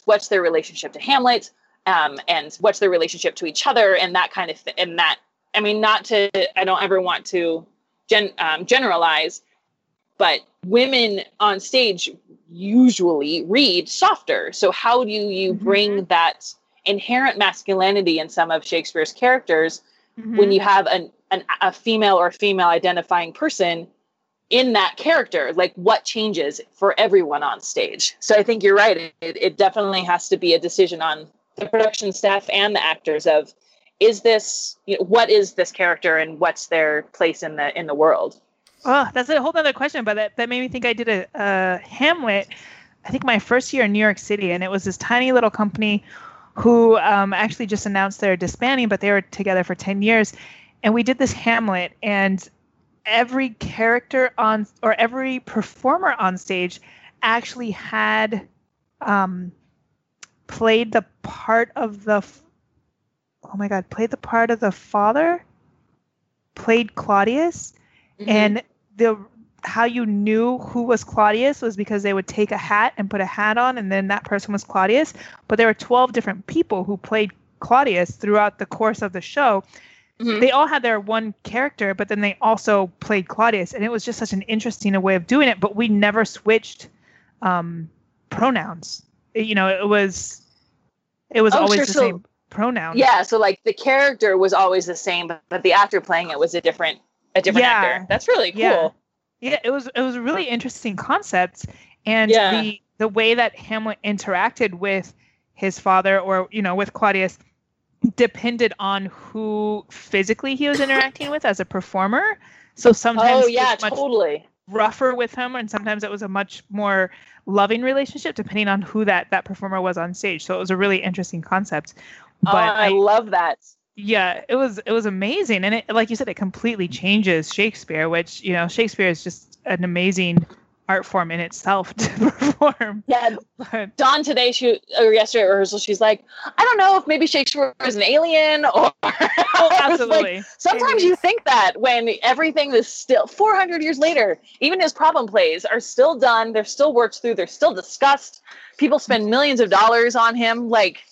what's their relationship to Hamlet um, and what's their relationship to each other and that kind of thing. And that, I mean, not to, I don't ever want to gen, um, generalize, but women on stage usually read softer. So how do you Mhm. bring that inherent masculinity in some of Shakespeare's characters Mhm. when you have an, an a female or female identifying person in that character like what changes for everyone on stage so i think you're right it, it definitely has to be a decision on the production staff and the actors of is this you know, what is this character and what's their place in the in the world Oh, that's a whole other question, but that, that made me think I did a, a Hamlet, I think my first year in New York City, and it was this tiny little company who um, actually just announced they're disbanding, but they were together for 10 years. And we did this Hamlet, and every character on, or every performer on stage actually had um, played the part of the, f- oh my God, played the part of the father, played Claudius and the how you knew who was Claudius was because they would take a hat and put a hat on and then that person was Claudius. But there were 12 different people who played Claudius throughout the course of the show. Mhm. they all had their one character but then they also played Claudius and it was just such an interesting way of doing it but we never switched um pronouns. You know it was it was Oh, always sure, the so- same pronoun yeah so like the character was always the same but, but the actor playing it was a different a different Yeah. actor that's really cool Yeah. Yeah, it was it was a really interesting concept, and Yeah. the the way that Hamlet interacted with his father, or you know, with Claudius, depended on who physically he was interacting with as a performer. So sometimes oh yeah much totally rougher with him, and sometimes it was a much more loving relationship, depending on who that that performer was on stage. So it was a really interesting concept. Oh, but oh, I, I, love that yeah it was it was amazing and it like you said it completely changes shakespeare which you know shakespeare is just an amazing art form in itself to perform Yeah, but Dawn today, she or yesterday at rehearsal, she's like, I don't know if maybe Shakespeare was an alien or oh, Like, absolutely sometimes you think that when everything is still 400 years later, even his problem plays are still done, they're still worked through, they're still discussed. People spend millions of dollars on him. Like,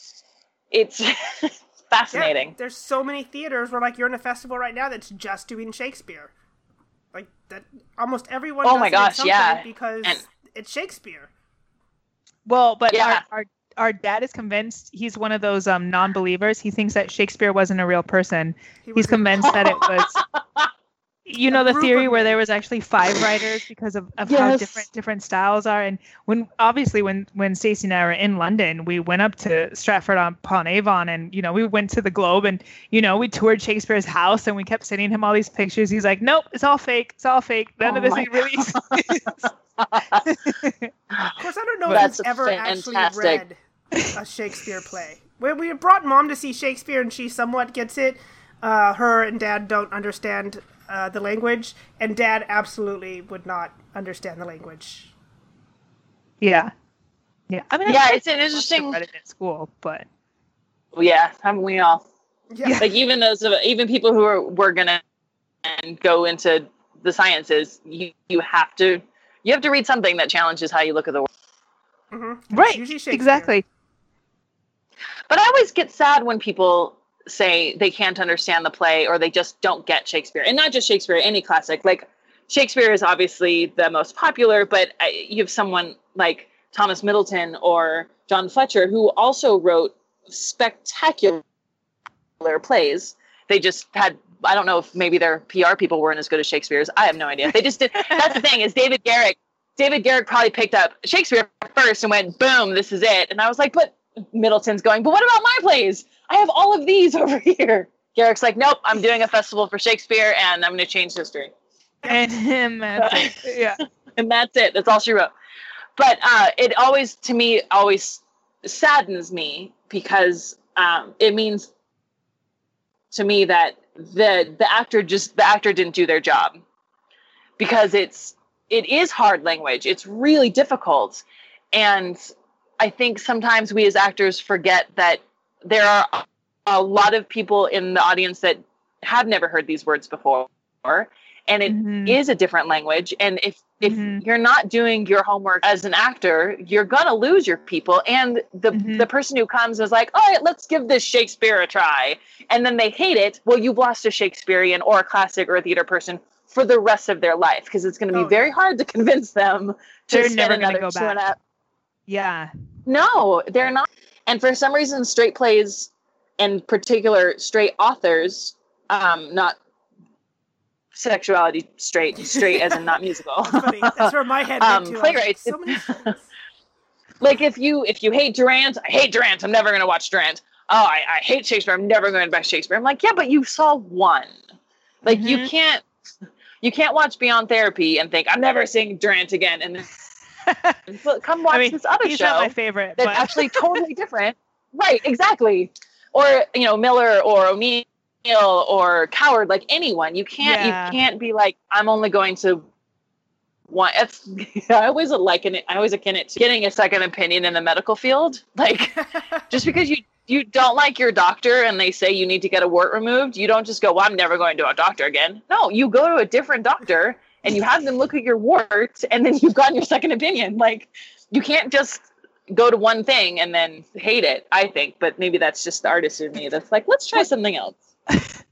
it's Yeah, fascinating. there's so many theaters where like you're in a festival right now that's just doing Shakespeare. Like that, almost everyone. Oh does my it gosh, yeah. because And- it's Shakespeare. well but Yeah. our, our our dad is convinced he's one of those um non-believers he thinks that shakespeare wasn't a real person He he's convinced that it was you know the theory where there was actually five writers because of, of how different different styles are? And when obviously when when Stacey and I were in London we went up to Stratford upon Avon and you know we went to the Globe and you know we toured Shakespeare's house and we kept sending him all these pictures. He's like nope it's all fake. It's all fake. None Oh of this is really exists." Of course, I don't know That's if you've ever actually read a Shakespeare play. When we brought mom to see Shakespeare and she somewhat gets it, uh, her and dad don't understand uh, the language, and dad absolutely would not understand the language. yeah yeah I mean Yeah, think it's an I must have interesting- read it in school but yeah, haven't we all? Yeah. Like even those of even people who are were gonna and go into the sciences, you you have to you have to read something that challenges how you look at the world. Mhm. right exactly But I always get sad when people say they can't understand the play or they just don't get Shakespeare. And not just Shakespeare, any classic. Like Shakespeare is obviously the most popular, but you have someone like Thomas Middleton or John Fletcher who also wrote spectacular plays. They just had I don't know if maybe their PR people weren't as good as Shakespeare's. I have no idea. They just did. That's the thing is David Garrick. David Garrick probably picked up Shakespeare first and went, boom, this is it. And I was like, but Middleton's going, but what about my plays? I have all of these over here. Garrick's like, nope, I'm doing a festival for Shakespeare and I'm going to change history. and him that's it. yeah And that's it. That's all she wrote. But uh, it always, to me, always saddens me because um, it means to me that the the actor just the actor didn't do their job because it's it is hard language. It's really difficult, and I think sometimes we as actors forget that there are a lot of people in the audience that have never heard these words before, and it is Mhm. a different language. And if if Mhm. you're not doing your homework as an actor, you're gonna lose your people. And the Mhm. the person who comes is like, all right, let's give this Shakespeare a try, and then they hate it. Well, you've lost a Shakespearean or a classic or a theater person for the rest of their life because it's going to be Oh, very hard to convince them to They're never another go back. a- yeah no, they're not. And for some reason, straight plays, in particular, straight authors, um, not sexuality straight, straight as in not musical. Funny. That's where my head Um, went to. playwrights. So many like if you if you hate Durang, I hate Durang. I'm never going to watch Durang. Oh, I, I hate Shakespeare. I'm never going to back Shakespeare. I'm like, yeah, but you saw one. Like you Mhm. can't you can't watch Beyond Therapy and think I'm never seeing Durang again, and then but come watch I mean, this other he's show not my favorite that's but actually totally different. Right, exactly. Or you know Miller or O'Neill or Coward, like anyone. You can't Yeah. you can't be like I'm only going to want. It's, I always liken it. I always akin it to getting a second opinion in the medical field. Like just because you you don't like your doctor and they say you need to get a wart removed, you don't just go, "Well, I'm never going to a doctor again." No, you go to a different doctor and you have them look at your wart, and then you've gotten your second opinion. Like you can't just go to one thing and then hate it. I think, but maybe that's just the artist in me that's like, let's try something else.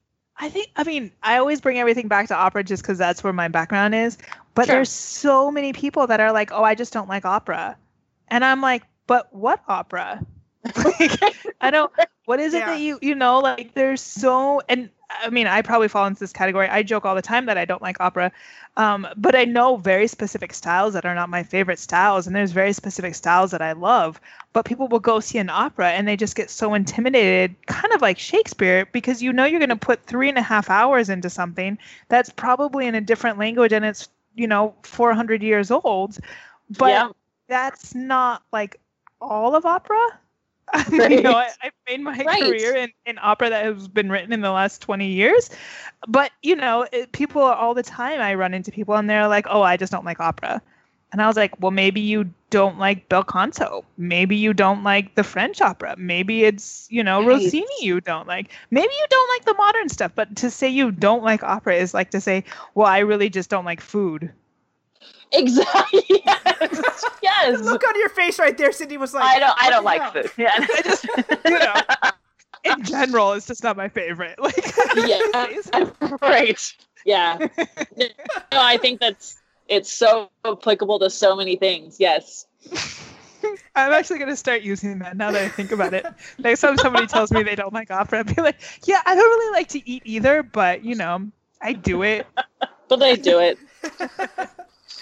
I think I mean I always bring everything back to opera just because that's where my background is. But Sure. there's so many people that are like, "Oh, I just don't like opera," and I'm like, "But what opera? like, I don't. What is it Yeah. that you you know? Like, there's so and I mean, I probably fall into this category. I joke all the time that I don't like opera, um, but I know very specific styles that are not my favorite styles, and there's very specific styles that I love. But people will go see an opera and they just get so intimidated, kind of like Shakespeare, because you know you're going to put three and a half hours into something that's probably in a different language and it's you know 400 years old, but yeah. that's not like all of opera. you know, I, I've made my Right. career in, in opera that has been written in the last 20 years. But, you know, it, people all the time, I run into people and they're like, oh, I just don't like opera. And I was like, well, maybe you don't like bel canto. Maybe you don't like the French opera. Maybe it's, you know, Right. Rossini you don't like. Maybe you don't like the modern stuff. But to say you don't like opera is like to say, well, I really just don't like food. Exactly. Yes. yes. The look on your face right there, Cindy was like, I don't. I don't like hell?" food. Yeah. I just, you know, in general, it's just not my favorite. Like, yeah. right. Yeah. No, I think that's it's so applicable to so many things. Yes. I'm actually going to start using that now that I think about it. Next time somebody tells me they don't like opera, I'll be like, yeah, I don't really like to eat either, but you know, I do it. But they do it.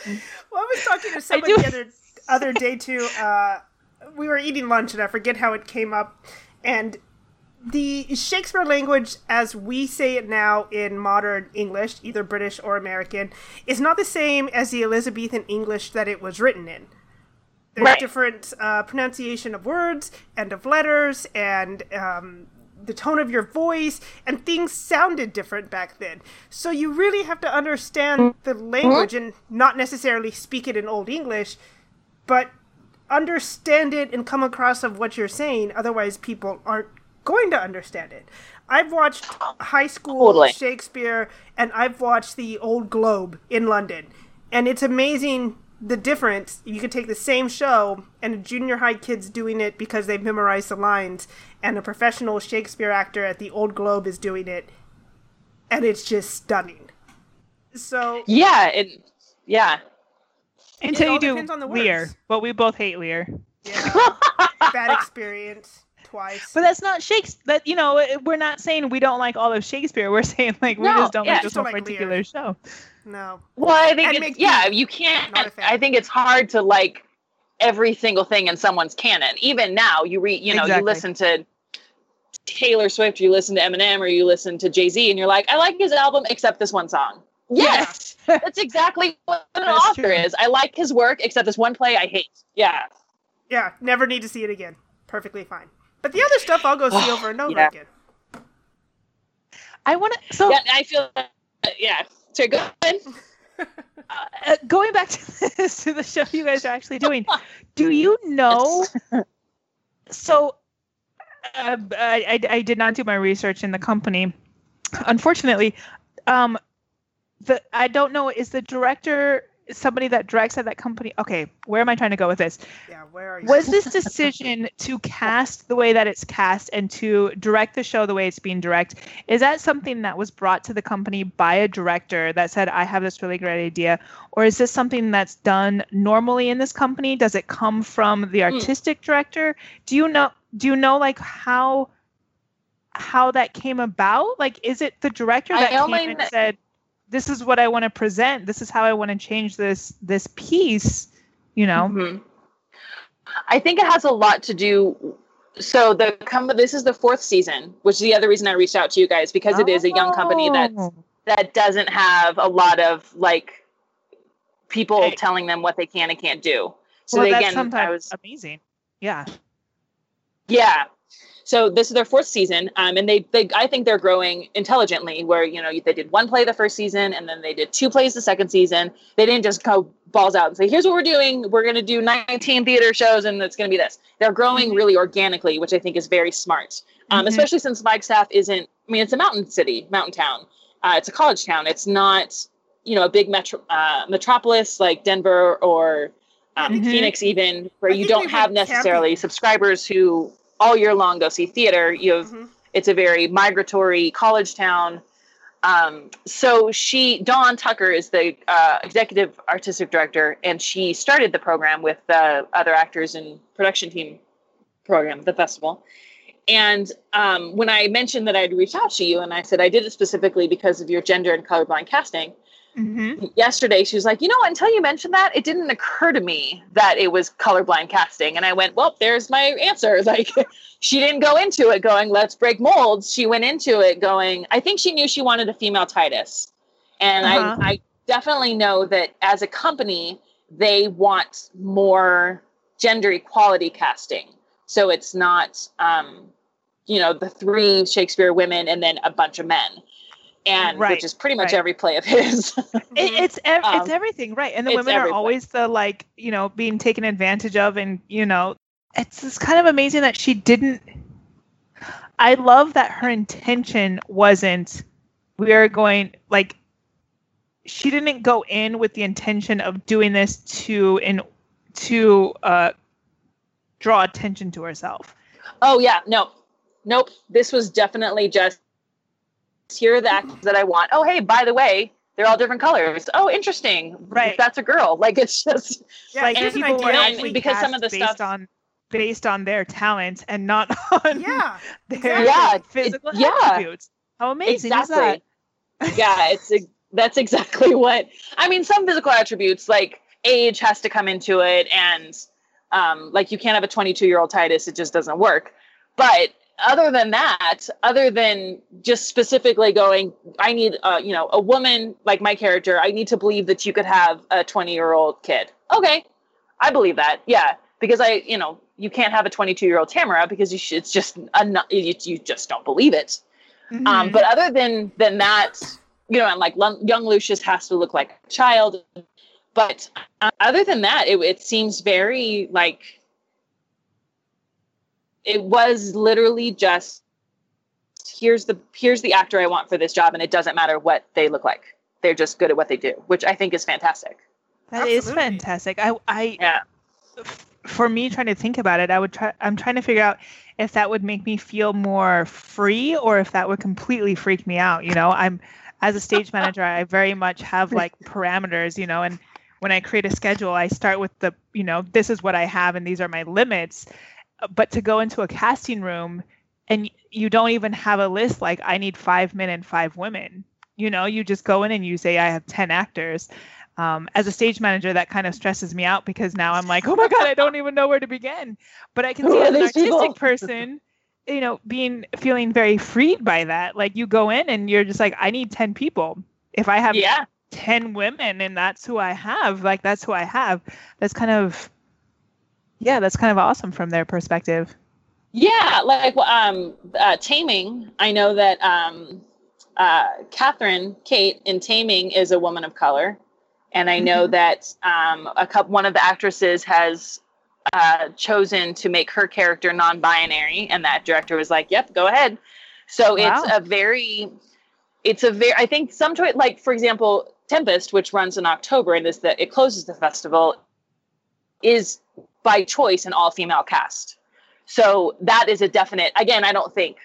Well, I was talking to someone the other other day too. Uh, we were eating lunch, and I forget how it came up. And the Shakespeare language, as we say it now in modern English, either British or American, is not the same as the Elizabethan English that it was written in. There's Right. different uh, pronunciation of words and of letters and um, the tone of your voice, and things sounded different back then. So you really have to understand the language and not necessarily speak it in Old English, but understand it and come across of what you're saying. Otherwise, people aren't going to understand it. I've watched high school Totally. Shakespeare, and I've watched the Old Globe in London, and it's amazing the difference. You could take the same show, and a junior high kid's doing it because they've memorized the lines, and a professional Shakespeare actor at the Old Globe is doing it, and it's just stunning. So Yeah. It. Yeah. Until all you do depends on the Lear, words. but we both hate Lear. yeah, bad experience twice. But that's not Shakespeare. That you know, we're not saying we don't like all of Shakespeare. We're saying like we No, just don't yeah, like just this one don't like Lear. particular show. No. Well, I think And it's, yeah, you can't. not a fan. I think it's hard to like every single thing in someone's canon. Even now, you read, you know, Exactly. you listen to Taylor Swift, you listen to Eminem, or you listen to Jay Z, and you're like, I like his album except this one song. Yes, that's exactly what an That's author true. is. I like his work except this one play I hate. Yeah, Yeah, never need to see it again. Perfectly fine. But the other stuff I'll go see over and over Yeah. again. I want to. So yeah. I feel, yeah. So go ahead. uh, going back to this to the show you guys are actually doing do you know so uh, I, I i did not do my research in the company unfortunately um the i don't know is the director somebody that directs at that company okay where am i trying to go with this? Yeah, where are you? was this decision to cast the way that it's cast and to direct the show the way it's being direct is that something that was brought to the company by a director that said i have this really great idea or is this something that's done normally in this company? Does it come from the artistic director? Do you know do you know like how how that came about? Like is it the director I that came only and said this is what i want to present this is how i want to change this this piece you know Mhm. I think it has a lot to do. So the com- this is the fourth season, which is the other reason I reached out to you guys because it is a young company that Oh. that doesn't have a lot of like people Hey. telling them what they can and can't do. So well, they, that's again, I was amazing. Yeah. yeah. So this is their fourth season, um, and they, they I think they're growing intelligently. Where you know they did one play the first season, and then they did two plays the second season. They didn't just go balls out and say, "Here's what we're doing. We're going to do 19 theater shows, and it's going to be this." They're growing really organically, which I think is very smart. Um, Mhm. Especially since Flagstaff isn't. I mean, it's a mountain city, mountain town. Uh, it's a college town. It's not you know a big metro uh, metropolis like Denver or um, Mhm. Phoenix, even where I you don't have necessarily camping. subscribers who all year long go see theater. You have Mhm. it's a very migratory college town. Um, so she, Dawn Tucker, is the uh, executive artistic director, and she started the program with the other actors and production team program, the festival. And um, when I mentioned that I'd reached out to you, and I said I did it specifically because of your gender and colorblind casting, Mm-hmm. yesterday she was like, you know until you mentioned that, it didn't occur to me that it was colorblind casting. And I went, well, there's my answer. Like she didn't go into it going, let's break molds. She went into it going, I think she knew she wanted a female Titus. And Uh-huh. I, I definitely know that as a company, they want more gender equality casting. So it's not, um, you know, the three Shakespeare women and then a bunch of men. And Right, which is pretty much right. every play of his. It, it's ev- Um, it's everything, right? And the women are everything. always the like, you know, being taken advantage of, and you know, it's just kind of amazing that she didn't. I love that her intention wasn't. We are going like. She didn't go in with the intention of doing this to in to uh, draw attention to herself. Oh yeah, no, nope. This was definitely just here are the actors that I want. Oh hey, by the way, they're all different colors. Oh, interesting. Right. That's a girl. Like it's just Yeah, like here's an people were and actually because some of the based stuff- on based on their talent and not on Yeah, their exactly. Yeah, it- physical yeah. attributes. How amazing is that? yeah, it's ex- that's exactly what I mean. Some physical attributes like age has to come into it, and um, like you can't have a 22 year old Titus; it just doesn't work. But other than that, other than just specifically going, I need, uh, you know, a woman like my character. I need to believe that you could have a 20 year old kid. Okay, I believe that. Yeah, because I, you know, you can't have a 22 year old Tamora because you should, it's just a, you, you just don't believe it. Um, Mhm. but other than than that, you know, and like young Lucius has to look like a child. But uh, other than that, it, it seems very like it was literally just here's the here's the actor I want for this job, and it doesn't matter what they look like. They're just good at what they do, which I think is fantastic. That is Absolutely. fantastic. I, I, Yeah. for me, trying to think about it, I would try. I'm trying to figure out if that would make me feel more free or if that would completely freak me out. You know, I'm as a stage manager, I very much have like parameters. You know, and when I create a schedule, I start with the, you know, this is what I have and these are my limits. But to go into a casting room and you don't even have a list like I need five men and five women. You know, you just go in and you say I have ten actors um, as a stage manager, that kind of stresses me out because now I'm like, oh my god, I don't even know where to begin. But I can see as an artistic people? person, you know, being feeling very freed by that. Like you go in and you're just like, I need ten people. If I have Yeah. ten women and that's who I have, like that's who I have. That's kind of, yeah, that's kind of awesome from their perspective. Yeah, like um, uh, Taming. I know that um, uh, Catherine Kate in Taming is a woman of color, and I know that um, a couple one of the actresses has uh, chosen to make her character non-binary, and that director was like, "Yep, go ahead." So it's a very, it's a very. I think some to it, like for example, Tempest, which runs in October and is that it closes the festival, is by choice an all-female cast. So that is a definite. Again, I don't think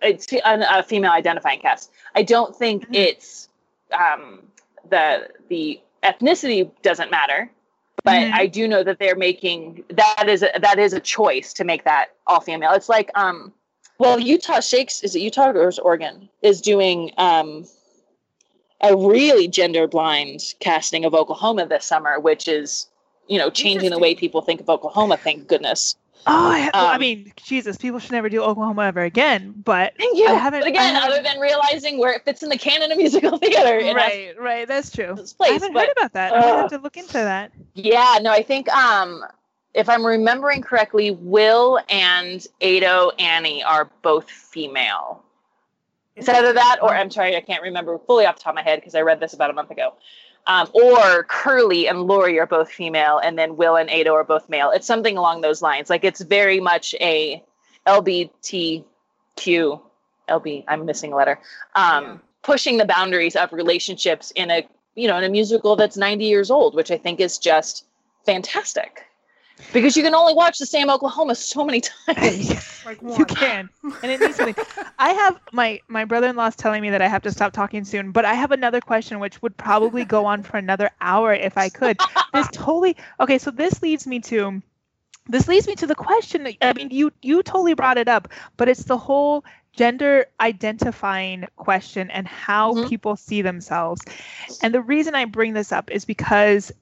it's a, a female identifying cast. I don't think Mhm. it's um, the the ethnicity doesn't matter, but Mhm. I do know that they're making that is a, that is a choice to make that all female. It's like um, well, Utah Shakes is it Utah or is Oregon is doing um, a really gender blind casting of Oklahoma this summer, which is you know changing the way people think of Oklahoma. Thank goodness. Oh, I, well, I Um, mean, Jesus, people should never do Oklahoma ever again. But Thank you. I haven't- but again, haven't- other than realizing where it fits in the canon of musical theater, right, right, that's true. place. I haven't but heard about that. I have to look into that. yeah, no, I think um, if I'm remembering correctly, Will and Ado Annie are both female. It's either that, or I'm sorry, I can't remember fully off the top of my head because I read this about a month ago. Um, or Curly and Laurey are both female, and then Will and Ado are both male. It's something along those lines. Like it's very much a LBTQ, LB. I'm missing a letter. Um, Yeah. Pushing the boundaries of relationships in a you know in a musical that's 90 years old, which I think is just fantastic. Because you can only watch the same Oklahoma so many times. Like you can, and it needs to be. I have my my brother-in-law's telling me that I have to stop talking soon, but I have another question which would probably go on for another hour if I could. This totally okay. So this leads me to this leads me to the question. that- I mean, you you totally brought it up, but it's the whole gender identifying question and how Mhm. people see themselves. And the reason I bring this up is because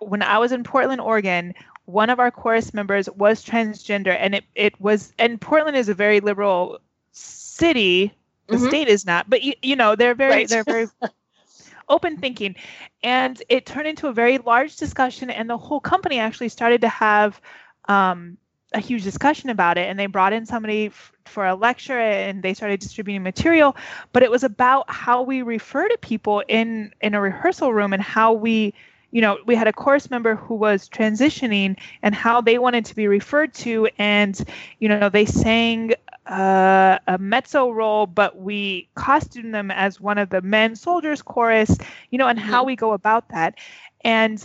when I was in Portland, Oregon, one of our chorus members was transgender, and it, it was, and Portland is a very liberal city. The Mhm. state is not, but you, you know, they're very, Right. they're very open thinking. And it turned into a very large discussion, and the whole company actually started to have um, a huge discussion about it and they brought in somebody f- for a lecture and they started distributing material but it was about how we refer to people in in a rehearsal room and how we you know we had a chorus member who was transitioning and how they wanted to be referred to. And you know they sang uh, a mezzo role but we costumed them as one of the men soldiers chorus you know and how we go about that. And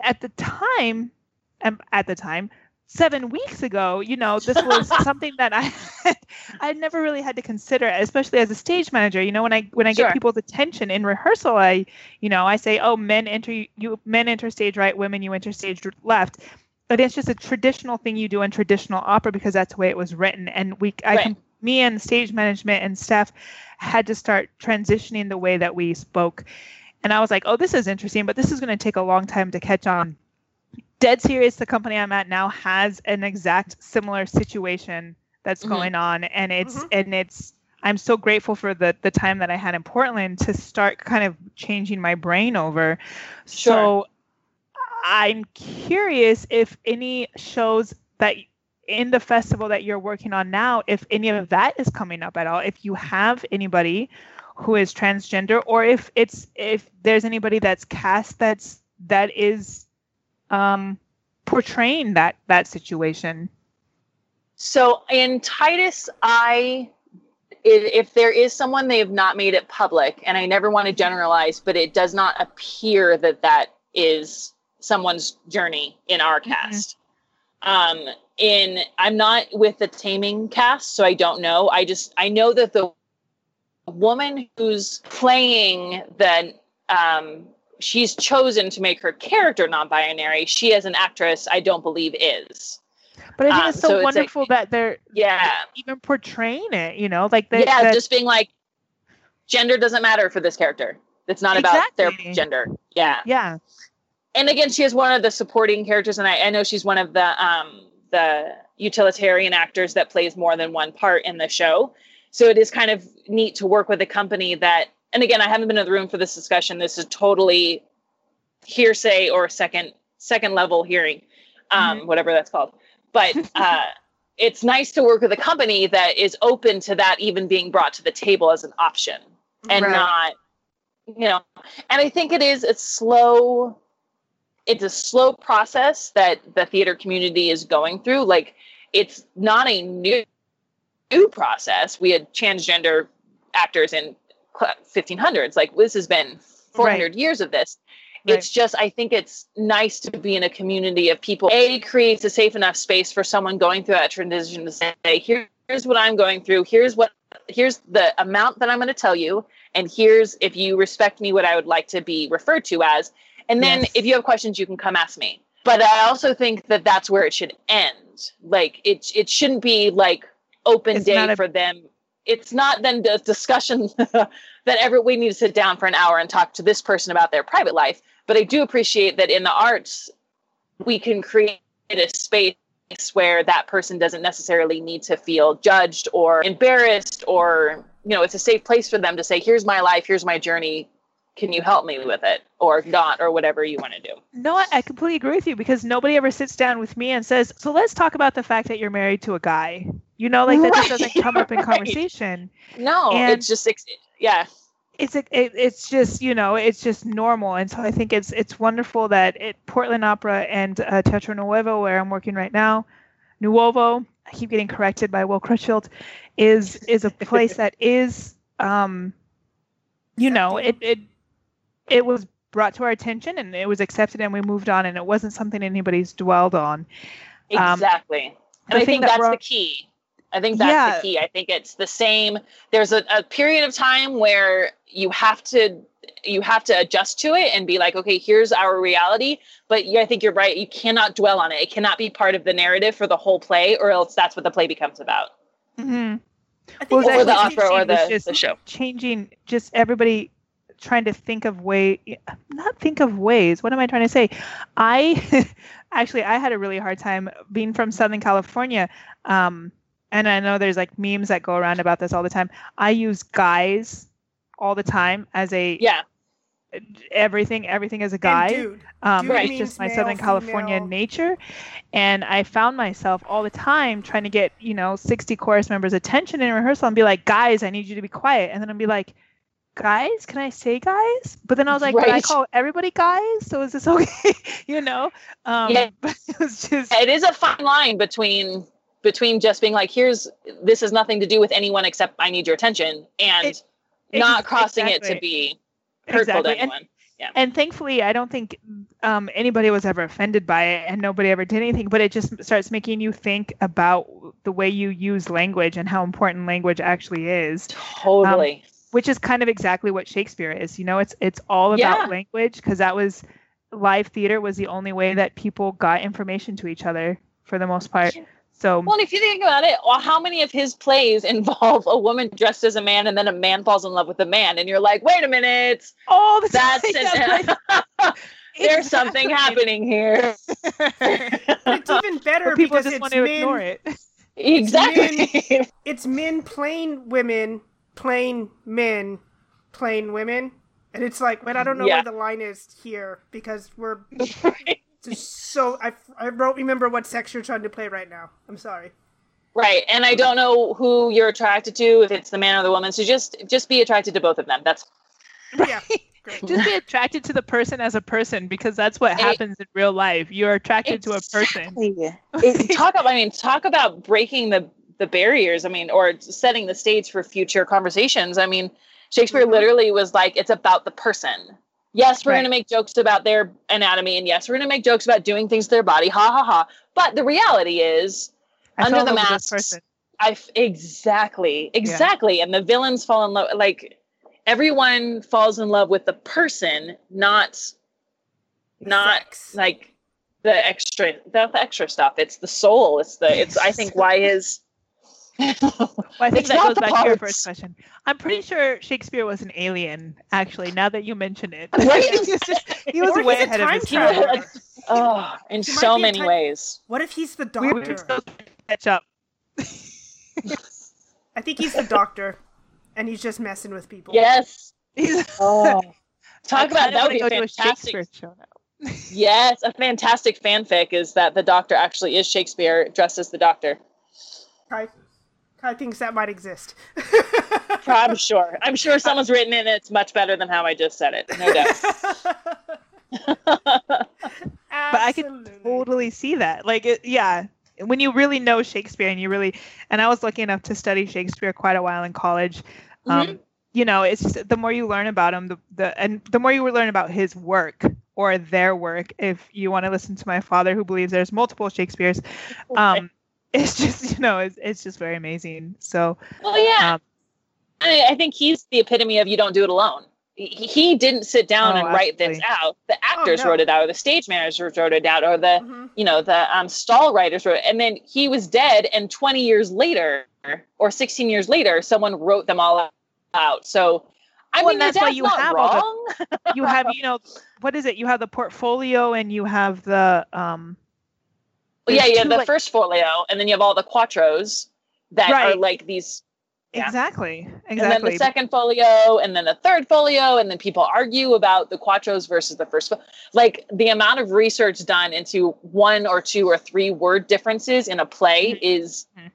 at the time um, at the time seven weeks ago you know this was something that i i never really had to consider especially as a stage manager. You know when i when i Sure. get people's attention in rehearsal i you know i say oh men enter you men enter stage right women you enter stage left. But it's just a traditional thing you do in traditional opera because that's the way it was written. And we i Right. me and stage management and staff had to start transitioning the way that we spoke. And i was like oh this is interesting but this is going to take a long time to catch on dead serious the company i'm at now has an exact similar situation that's Mhm. going on and it's Mhm. and it's i'm so grateful for the the time that i had in portland to start kind of changing my brain over sure. so i'm curious if any shows that in the festival that you're working on now if any of that is coming up at all if you have anybody who is transgender or if it's if there's anybody that's cast that's that is um portraying that that situation So in Titus, I if, there is someone they have not made it public, and I never want to generalize, but it does not appear that that is someone's journey in our Mhm. cast. Um, in I'm not with the Taming cast, so I don't know. I just I know that the woman who's playing the um, she's chosen to make her character non-binary. She, as an actress, I don't believe is. but i think Um, it's so, so it's a- wonderful that they're Yeah, even portraying it you know like they, yeah, that- just being like, gender doesn't matter for this character. It's not about their gender. Yeah. yeah And again, she is one of the supporting characters, and I, I know she's one of the um, the utilitarian actors that plays more than one part in the show. So it is kind of neat to work with a company that. And again, I haven't been in the room for this discussion. This is totally hearsay or second second level hearing, um, whatever that's called. But uh, it's nice to work with a company that is open to that even being brought to the table as an option and Right. not you know and i think it is a slow it's a slow process that the theater community is going through like it's not a new new process we had transgender actors in 1500s like this has been 400 years of this. It's just i think it's nice to be in a community of people. A creates a safe enough space for someone going through that transition to say here's what i'm going through. Here's what here's the amount that i'm going to tell you and here's if you respect me what i would like to be referred to as. And then Yes. if you have questions you can come ask me. But i also think that that's where it should end. Like it it shouldn't be like open It's day a- for them it's not then the discussion that every we need to sit down for an hour and talk to this person about their private life. But i do appreciate that in the arts we can create a space where that person doesn't necessarily need to feel judged or embarrassed or you know it's a safe place for them to say here's my life here's my journey can you help me with it? or not or whatever you want to do. No, I, I completely agree with you because nobody ever sits down with me and says, "So let's talk about the fact that you're married to a guy." You know, like that just doesn't come up in conversation. no And- it's just yeah It's a, it, it's just you know it's just normal, and so I think it's it's wonderful that it Portland Opera and uh, Teatro Nuevo, where I'm working right now, Nuovo. I keep getting corrected by Will Crutchfield, is is a place that is um, you know it it it was brought to our attention and it was accepted and we moved on and it wasn't something anybody's dwelled on. Um, exactly and i think that that's the key i think that's Yeah. the key. I think it's the same. There's a, a period of time where you have to you have to adjust to it and be like okay here's our reality. But yeah, i think you're right. You cannot dwell on it. It cannot be part of the narrative for the whole play or else that's what the play becomes about. Mm-hmm. I think Well, or the opera or the, It's the show. changing just everybody trying to think of way not think of ways. What am i trying to say? I actually i had a really hard time being from southern california um and i know there's like memes that go around about this all the time i use guys all the time as a yeah everything everything as a guy. dude. Um, Dude it's just my male, Southern California female. nature. And I found myself all the time trying to get, you know, 60 chorus members' attention in rehearsal and be like, guys, I need you to be quiet. And then I'd be like, guys, can I say guys? But then I was like, but I call everybody guys. So is this okay? you know? Um, Yeah. But it was just, it is a fine line between between just being like here's this has nothing to do with anyone except i need your attention and It- not crossing it to be hurtful Exactly. to And- anyone. And thankfully i don't think um, anybody was ever offended by it and nobody ever did anything but it just starts making you think about the way you use language and how important language actually is. Totally. which is kind of exactly what shakespeare is you know? It's it's all about Yeah. language because that was live theater was the only way that people got information to each other for the most part so well and if you think about it well, how many of his plays involve a woman dressed as a man and then a man falls in love with a man? And you're like wait a minute. All the that's time, there's something happening here. It's even better but people because just it's want to men, ignore it. Exactly. It's men playing women, playing men, playing women. And it's like, wait, I don't know Yeah. where the line is here because we're just so. I, I don't remember what sex you're trying to play right now. I'm sorry. Right. And I don't know who you're attracted to, if it's the man or the woman. So just just be attracted to both of them. That's Yeah. Great. just be attracted to the person as a person because that's what It- happens in real life you're attracted to a person It- talk about I mean, talk about breaking the the barriers. I mean, or setting the stage for future conversations. I mean, Shakespeare Mhm. literally was like, it's about the person. Yes, we're Right. going to make jokes about their anatomy, and yes, we're going to make jokes about doing things to their body. Ha ha ha. But the reality is, I Under the love with this masks, person. I f- exactly, exactly. And the villains fall in love. Like everyone falls in love with the person, not not Sex. like the extra the, the extra stuff. It's the soul. It's the it's. I think why is. Well, I think It's that goes the back to your first question. I'm pretty sure Shakespeare was an alien, actually, now that you mention it. Right? he was, just, he was way a ahead of time his traveler. time. oh, in He so many type- ways. What if he's the We were doctor? still to catch up. I think he's the doctor, and he's just messing with people. Yes. He's, Oh, talk about that would be go a to a fantastic. Shakespeare show now. Yes, a fantastic fanfic is that the doctor actually is Shakespeare dressed as the doctor. Kai, Kai thinks that might exist. I'm sure. I'm sure someone's written it and it's much better than how I just said it. No doubt. But I could totally see that. Like, it, yeah, when you really know Shakespeare and you really, and I was lucky enough to study Shakespeare quite a while in college. Um, You know, it's just the more you learn about him, the, the and the more you learn about his work or their work. If you want to listen to my father, who believes there's multiple Shakespeare's, um, it's just you know, it's, it's just very amazing. So well, yeah. um, I, I think he's the epitome of you don't do it alone. He, he didn't sit down Oh, and write this out. The actors no. wrote it out, or the stage managers wrote it out, or the Mhm. you know the um, stall writers wrote it. And then he was dead, and 20 years later, or 16 years later, someone wrote them all out. So. I Well, mean, that's why you not have all the- you have you know what is it? You have the portfolio and you have the um. Well, yeah, there's you have two, the like- first folio, and then you have all the quartos that are like these. yeah. Exactly. And then the second folio, and then the third folio, and then people argue about the quartos versus the first. fo- Like the amount of research done into one or two or three word differences in a play Mhm. is Mhm.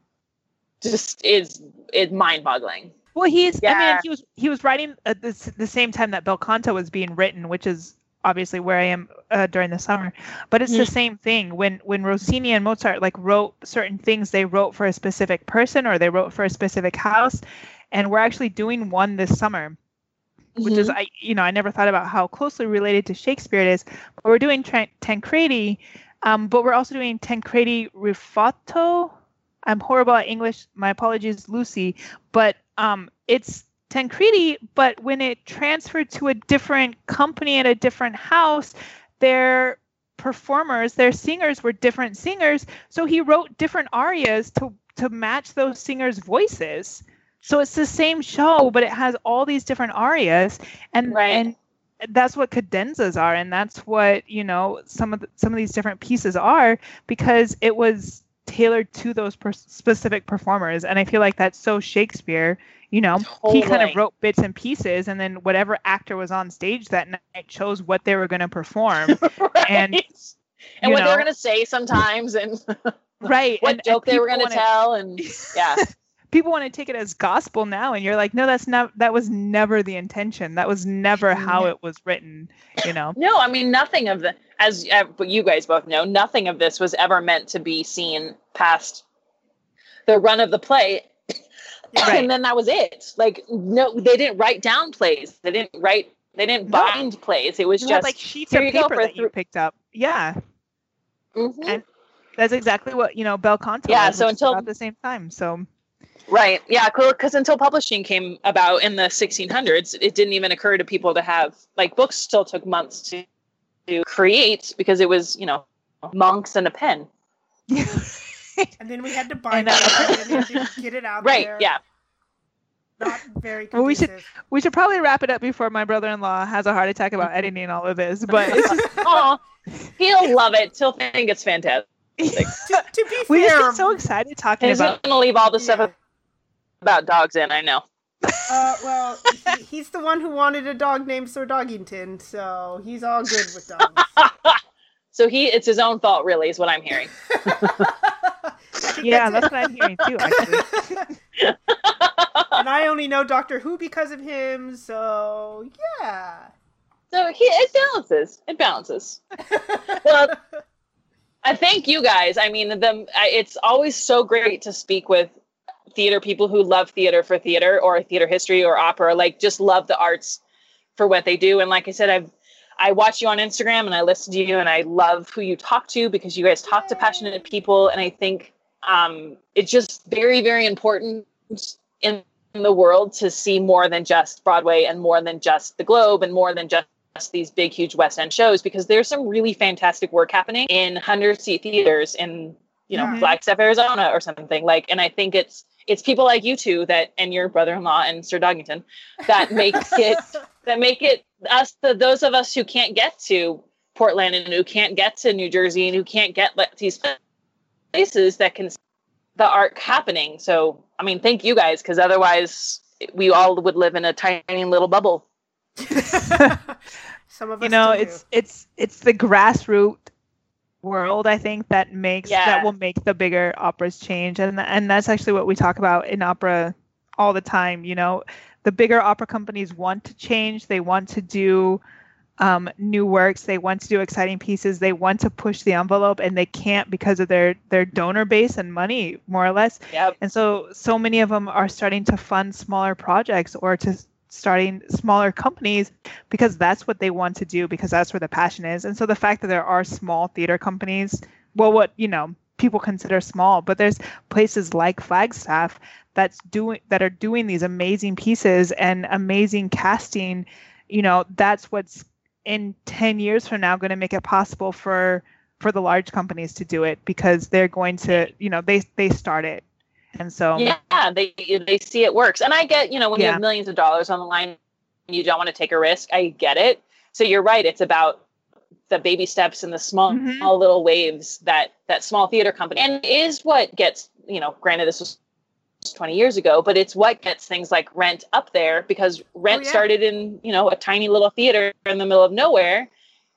just is is mind boggling. Well, he's. Yeah. I mean, he was he was writing at the, the same time that Bel Canto was being written, which is obviously where I am uh, during the summer. But it's the Mhm. same thing when when Rossini and Mozart like wrote certain things, they wrote for a specific person or they wrote for a specific house, and we're actually doing one this summer. Which is I you know I never thought about how closely related to Shakespeare it is, but we're doing Tran- Tancredi, um, but we're also doing Tancredi Rifatto. I'm horrible at English. My apologies, Lucy. But um, it's Tancredi, but when it transferred to a different company at a different house, their performers, their singers were different singers. So he wrote different arias to to match those singers' voices. So it's the same show, but it has all these different arias, and Right. and that's what cadenzas are, and that's what you know some of the, some of these different pieces are because it was tailored to those per- specific performers. And i feel like that's so shakespeare you know? He kind of wrote bits and pieces and then whatever actor was on stage that night chose what they were going to perform. Right? And, and what they were gonna say sometimes, and right what and, and joke they were gonna wanna- tell, and yeah, people want to take it as gospel now and you're like no that's not that was never the intention. That was never how it was written you know? No, I mean nothing of the as uh, but you guys both know, nothing of this was ever meant to be seen past the run of the play. Right. and then that was it. Like no, they didn't write down plays. They didn't write. They didn't No. bind plays. It was you just had like sheets of paper that you picked up yeah Mhm. and- that's exactly what you know bel canto Yeah, was, so until- about the same time so Right. Yeah. Because until publishing came about in the 1600s, it didn't even occur to people to have like books. Still took months to, to create because it was you know monks and a pen. And then we had to bind And, uh, it and then we had to get it out Right. there. Yeah. Not very Well, we should- we should probably wrap it up before my brother-in-law has a heart attack about editing all of this but it's just, Oh, he'll love it. He'll think it's fantastic. To, to be we just fair, get so excited talking He's about gonna leave all the stuff yeah. about dogs in. I know. Uh, well, he, he's the one who wanted a dog named Sir Doggington, so he's all good with dogs. So he, it's his own fault, really, is what I'm hearing. Yeah that's that's what i'm hearing too actually and I only know Doctor Who because of him, so yeah. So he, it balances. It balances. Well, I thank you guys. I mean, the I- it's always so great to speak with theater people who love theater for theater or theater history or opera, like just love the arts for what they do. And like I said, I've I watch you on Instagram and I listen to you and I love who you talk to because you guys talk to passionate people. And I think um, it's just very, very important in the world to see more than just Broadway and more than just the Globe and more than just these big, huge West End shows because there's some really fantastic work happening in hundred seat theaters in you know Mhm. Flagstaff, Arizona, or something like. And I think it's it's people like you two that and your brother-in-law and Sir Doggington that makes it that make it us the those of us who can't get to Portland and who can't get to New Jersey and who can't get like, these places that can see the art happening. So I mean, thank you guys because otherwise we all would live in a tiny little bubble. Some of us you know still it's it's it's the grassroots world i think that makes Yeah. that will make the bigger operas change. And and that's actually what we talk about in opera all the time you know? The bigger opera companies want to change. They want to do um, new works. They want to do exciting pieces. They want to push the envelope and they can't because of their their donor base and money more or less. Yep. and so so many of them are starting to fund smaller projects or to starting smaller companies because that's what they want to do because that's where the passion is. And so the fact that there are small theater companies well what you know people consider small but there's places like flagstaff that's doing that are doing these amazing pieces and amazing casting you know that's what's in 10 years from now going to make it possible for for the large companies to do it because they're going to you know they they start it and so yeah, they they see it works. And I get, you know, when you have millions of dollars on the line, you don't want to take a risk. I get it. So you're right. It's about the baby steps and the small, Mhm. small little waves that that small theater company and is what gets, you know, granted this was 20 years ago, but it's what gets things like rent up there because rent yeah. started in, you know, a tiny little theater in the middle of nowhere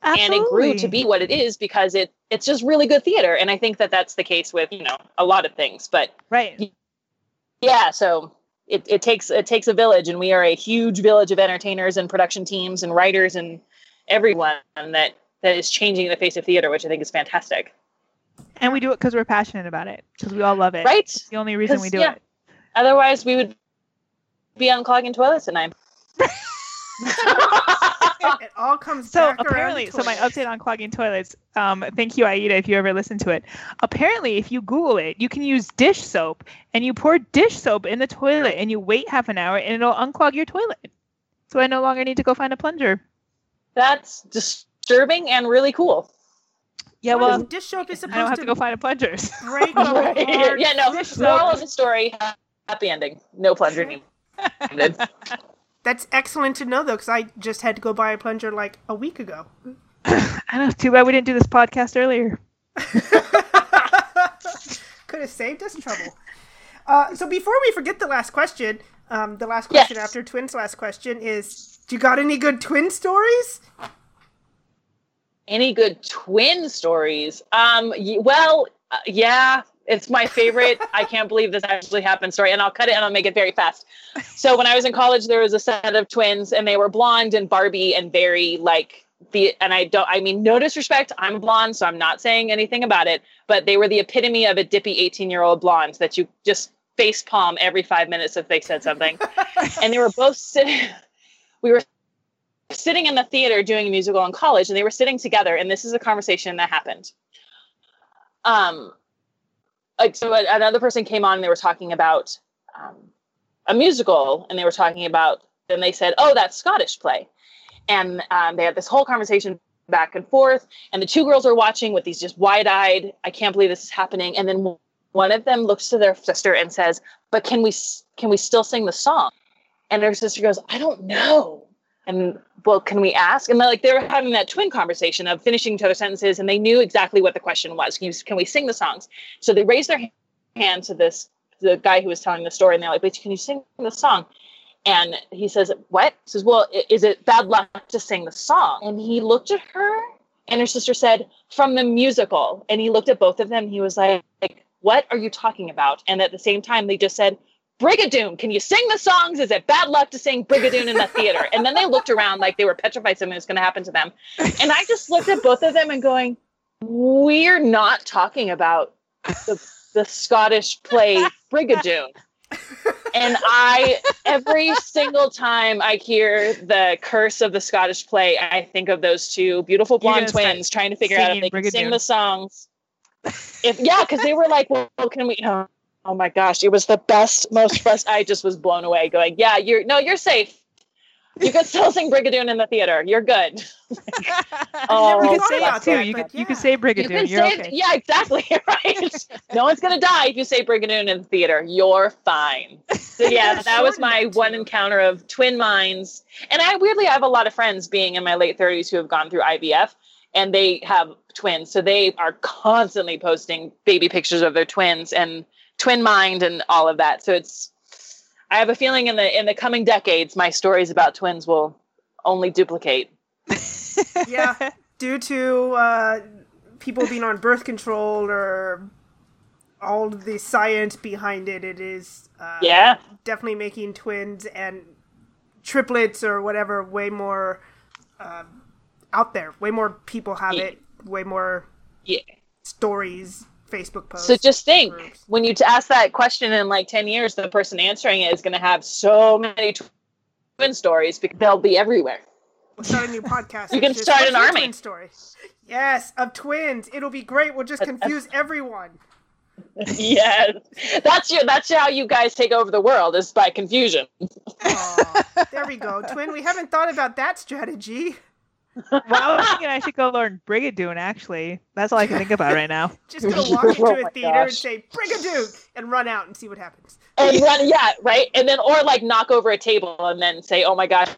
and it grew to be what it is because it it's just really good theater. And i think that that's the case with you know a lot of things but right. yeah so it, it takes it takes a village. And we are a huge village of entertainers and production teams and writers and everyone that that is changing the face of theater which i think is fantastic. And we do it because we're passionate about it because we all love it. Right. It's the only reason we do yeah. it. Otherwise we would be unclogging toilets at night it all comes so back apparently to so my update on clogging toilets um thank you aida if you ever listen to it. Apparently if you google it you can use dish soap and you pour dish soap in the toilet and you wait half an hour and it'll unclog your toilet. So i no longer need to go find a plunger. That's disturbing and really cool. Yeah What is- well dish soap is i don't have supposed to to go find a plunger. break Right. yeah no dish moral soap. of the story happy ending. No plunger needed That's excellent to know, though, because I just had to go buy a plunger like a week ago. i know too bad we didn't do this podcast earlier Could have saved us trouble. Uh, so before we forget the last question, um, the last question Yes. after twins' last question is: Do you got any good twin stories? Any good twin stories? Um, y- well, uh, yeah, it's my favorite. I can't believe this actually happened story, and I'll cut it and I'll make it very fast. So when I was in college, there was a set of twins, and they were blonde and Barbie, and very like the. And I don't. I mean, no disrespect. I'm blonde, so I'm not saying anything about it. But they were the epitome of a dippy 18 year old blonde that you just face palm every five minutes if they said something. and they were both sitting. We were sitting in the theater doing a musical in college and they were sitting together and this is a conversation that happened um like so another person came on and they were talking about um, a musical and they were talking about and they said oh that scottish play. And um, they had this whole conversation back and forth and the two girls are watching with these just wide-eyed i can't believe this is happening. And then one of them looks to their sister and says but can we can we still sing the song? And her sister goes i don't know and well can we ask? And like they were having that twin conversation of finishing each other's sentences and they knew exactly what the question was. Can, you, can we sing the songs? So they raised their hand to this the guy who was telling the story and they're like wait can you sing the song? And he says what? He says well is it bad luck to sing the song? And he looked at her and her sister said from the musical. And he looked at both of them he was like what are you talking about? And at the same time they just said Brigadoon, can you sing the songs? Is it bad luck to sing Brigadoon in the theater? And then they looked around like they were petrified something was going to happen to them. And I just looked at both of them and going, we're not talking about the, the Scottish play Brigadoon. And I, every single time I hear the curse of the Scottish play, I think of those two beautiful blonde twins trying to figure out if they can sing the songs. If yeah, because they were like, well, can we? Oh my gosh, it was the best, most frust. I just was blown away. Going, yeah, you're no, you're safe. You could still sing Brigadoon in the theater. You're good. Oh, you could say about it too. You but could you could yeah. say You Brigadoon. You're say, okay. yeah, exactly, right. no one's gonna die if you say Brigadoon in the theater. You're fine. So yeah, that was my one too. encounter of twin minds. And I weirdly, I have a lot of friends being in my late 30s who have gone through IVF, and they have twins, so they are constantly posting baby pictures of their twins and twin mind and all of that. So it's. I have a feeling in the in the coming decades, my stories about twins will only duplicate. yeah, due to uh, people being on birth control or all the science behind it, it is uh, Yeah. definitely making twins and triplets or whatever way more um, out there. Way more people have Yeah. it. Way more Yeah. stories, Facebook posts. So just think groups. when you ask that question in like 10 years, the person answering it is going to have so many twin stories because they'll be everywhere. We'll start a new podcast. You can just, start an army." Twin story. Yes, of twins. It'll be great. We'll just confuse everyone. yes. That's your that's how you guys take over the world is by confusion. Aw, there we go. Twin, we haven't thought about that strategy. Well, I was thinking I should go learn Brigadoon. Actually, that's all I can think about right now. Just gonna walk into Oh a my theater and say "Brigadoon" and run out and see what happens. And run yeah, right? And then or like knock over a table and then say, "Oh my gosh,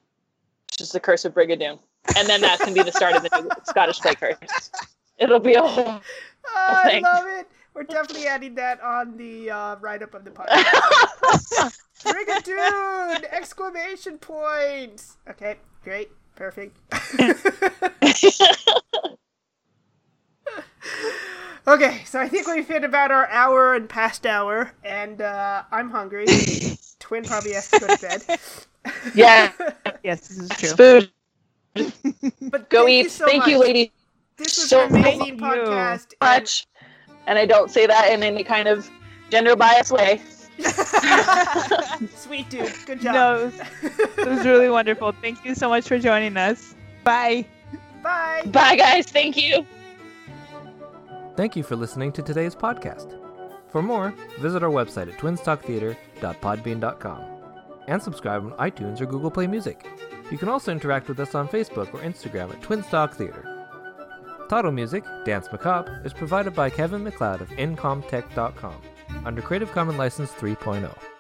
it's just the curse of Brigadoon." And then that can be the start of the new Scottish play curse. It'll be a whole Oh, I love it. We're definitely adding that on the uh, write up of the podcast. Brigadoon! Exclamation points. Okay, great, perfect. okay, so I think we've hit about our hour and past hour, and uh, I'm hungry. Twin probably has to go to bed. Yeah. Yes, this is true. food. But Go eat. You so Thank much. you, ladies. This was so an amazing Thank you. podcast. and- much. And I don't say that in any kind of gender bias way. Sweet dude, good job. No, it was really wonderful. Thank you so much for joining us. Bye. Bye. Bye, guys. Thank you. Thank you for listening to today's podcast. For more, visit our website at twinstalktheater.podbean.com and subscribe on iTunes or Google Play Music. You can also interact with us on Facebook or Instagram at Twinstalk Theater. Title music, Danse Macabre, is provided by Kevin MacLeod of Incompetech.com under Creative Commons License oh. 3.0.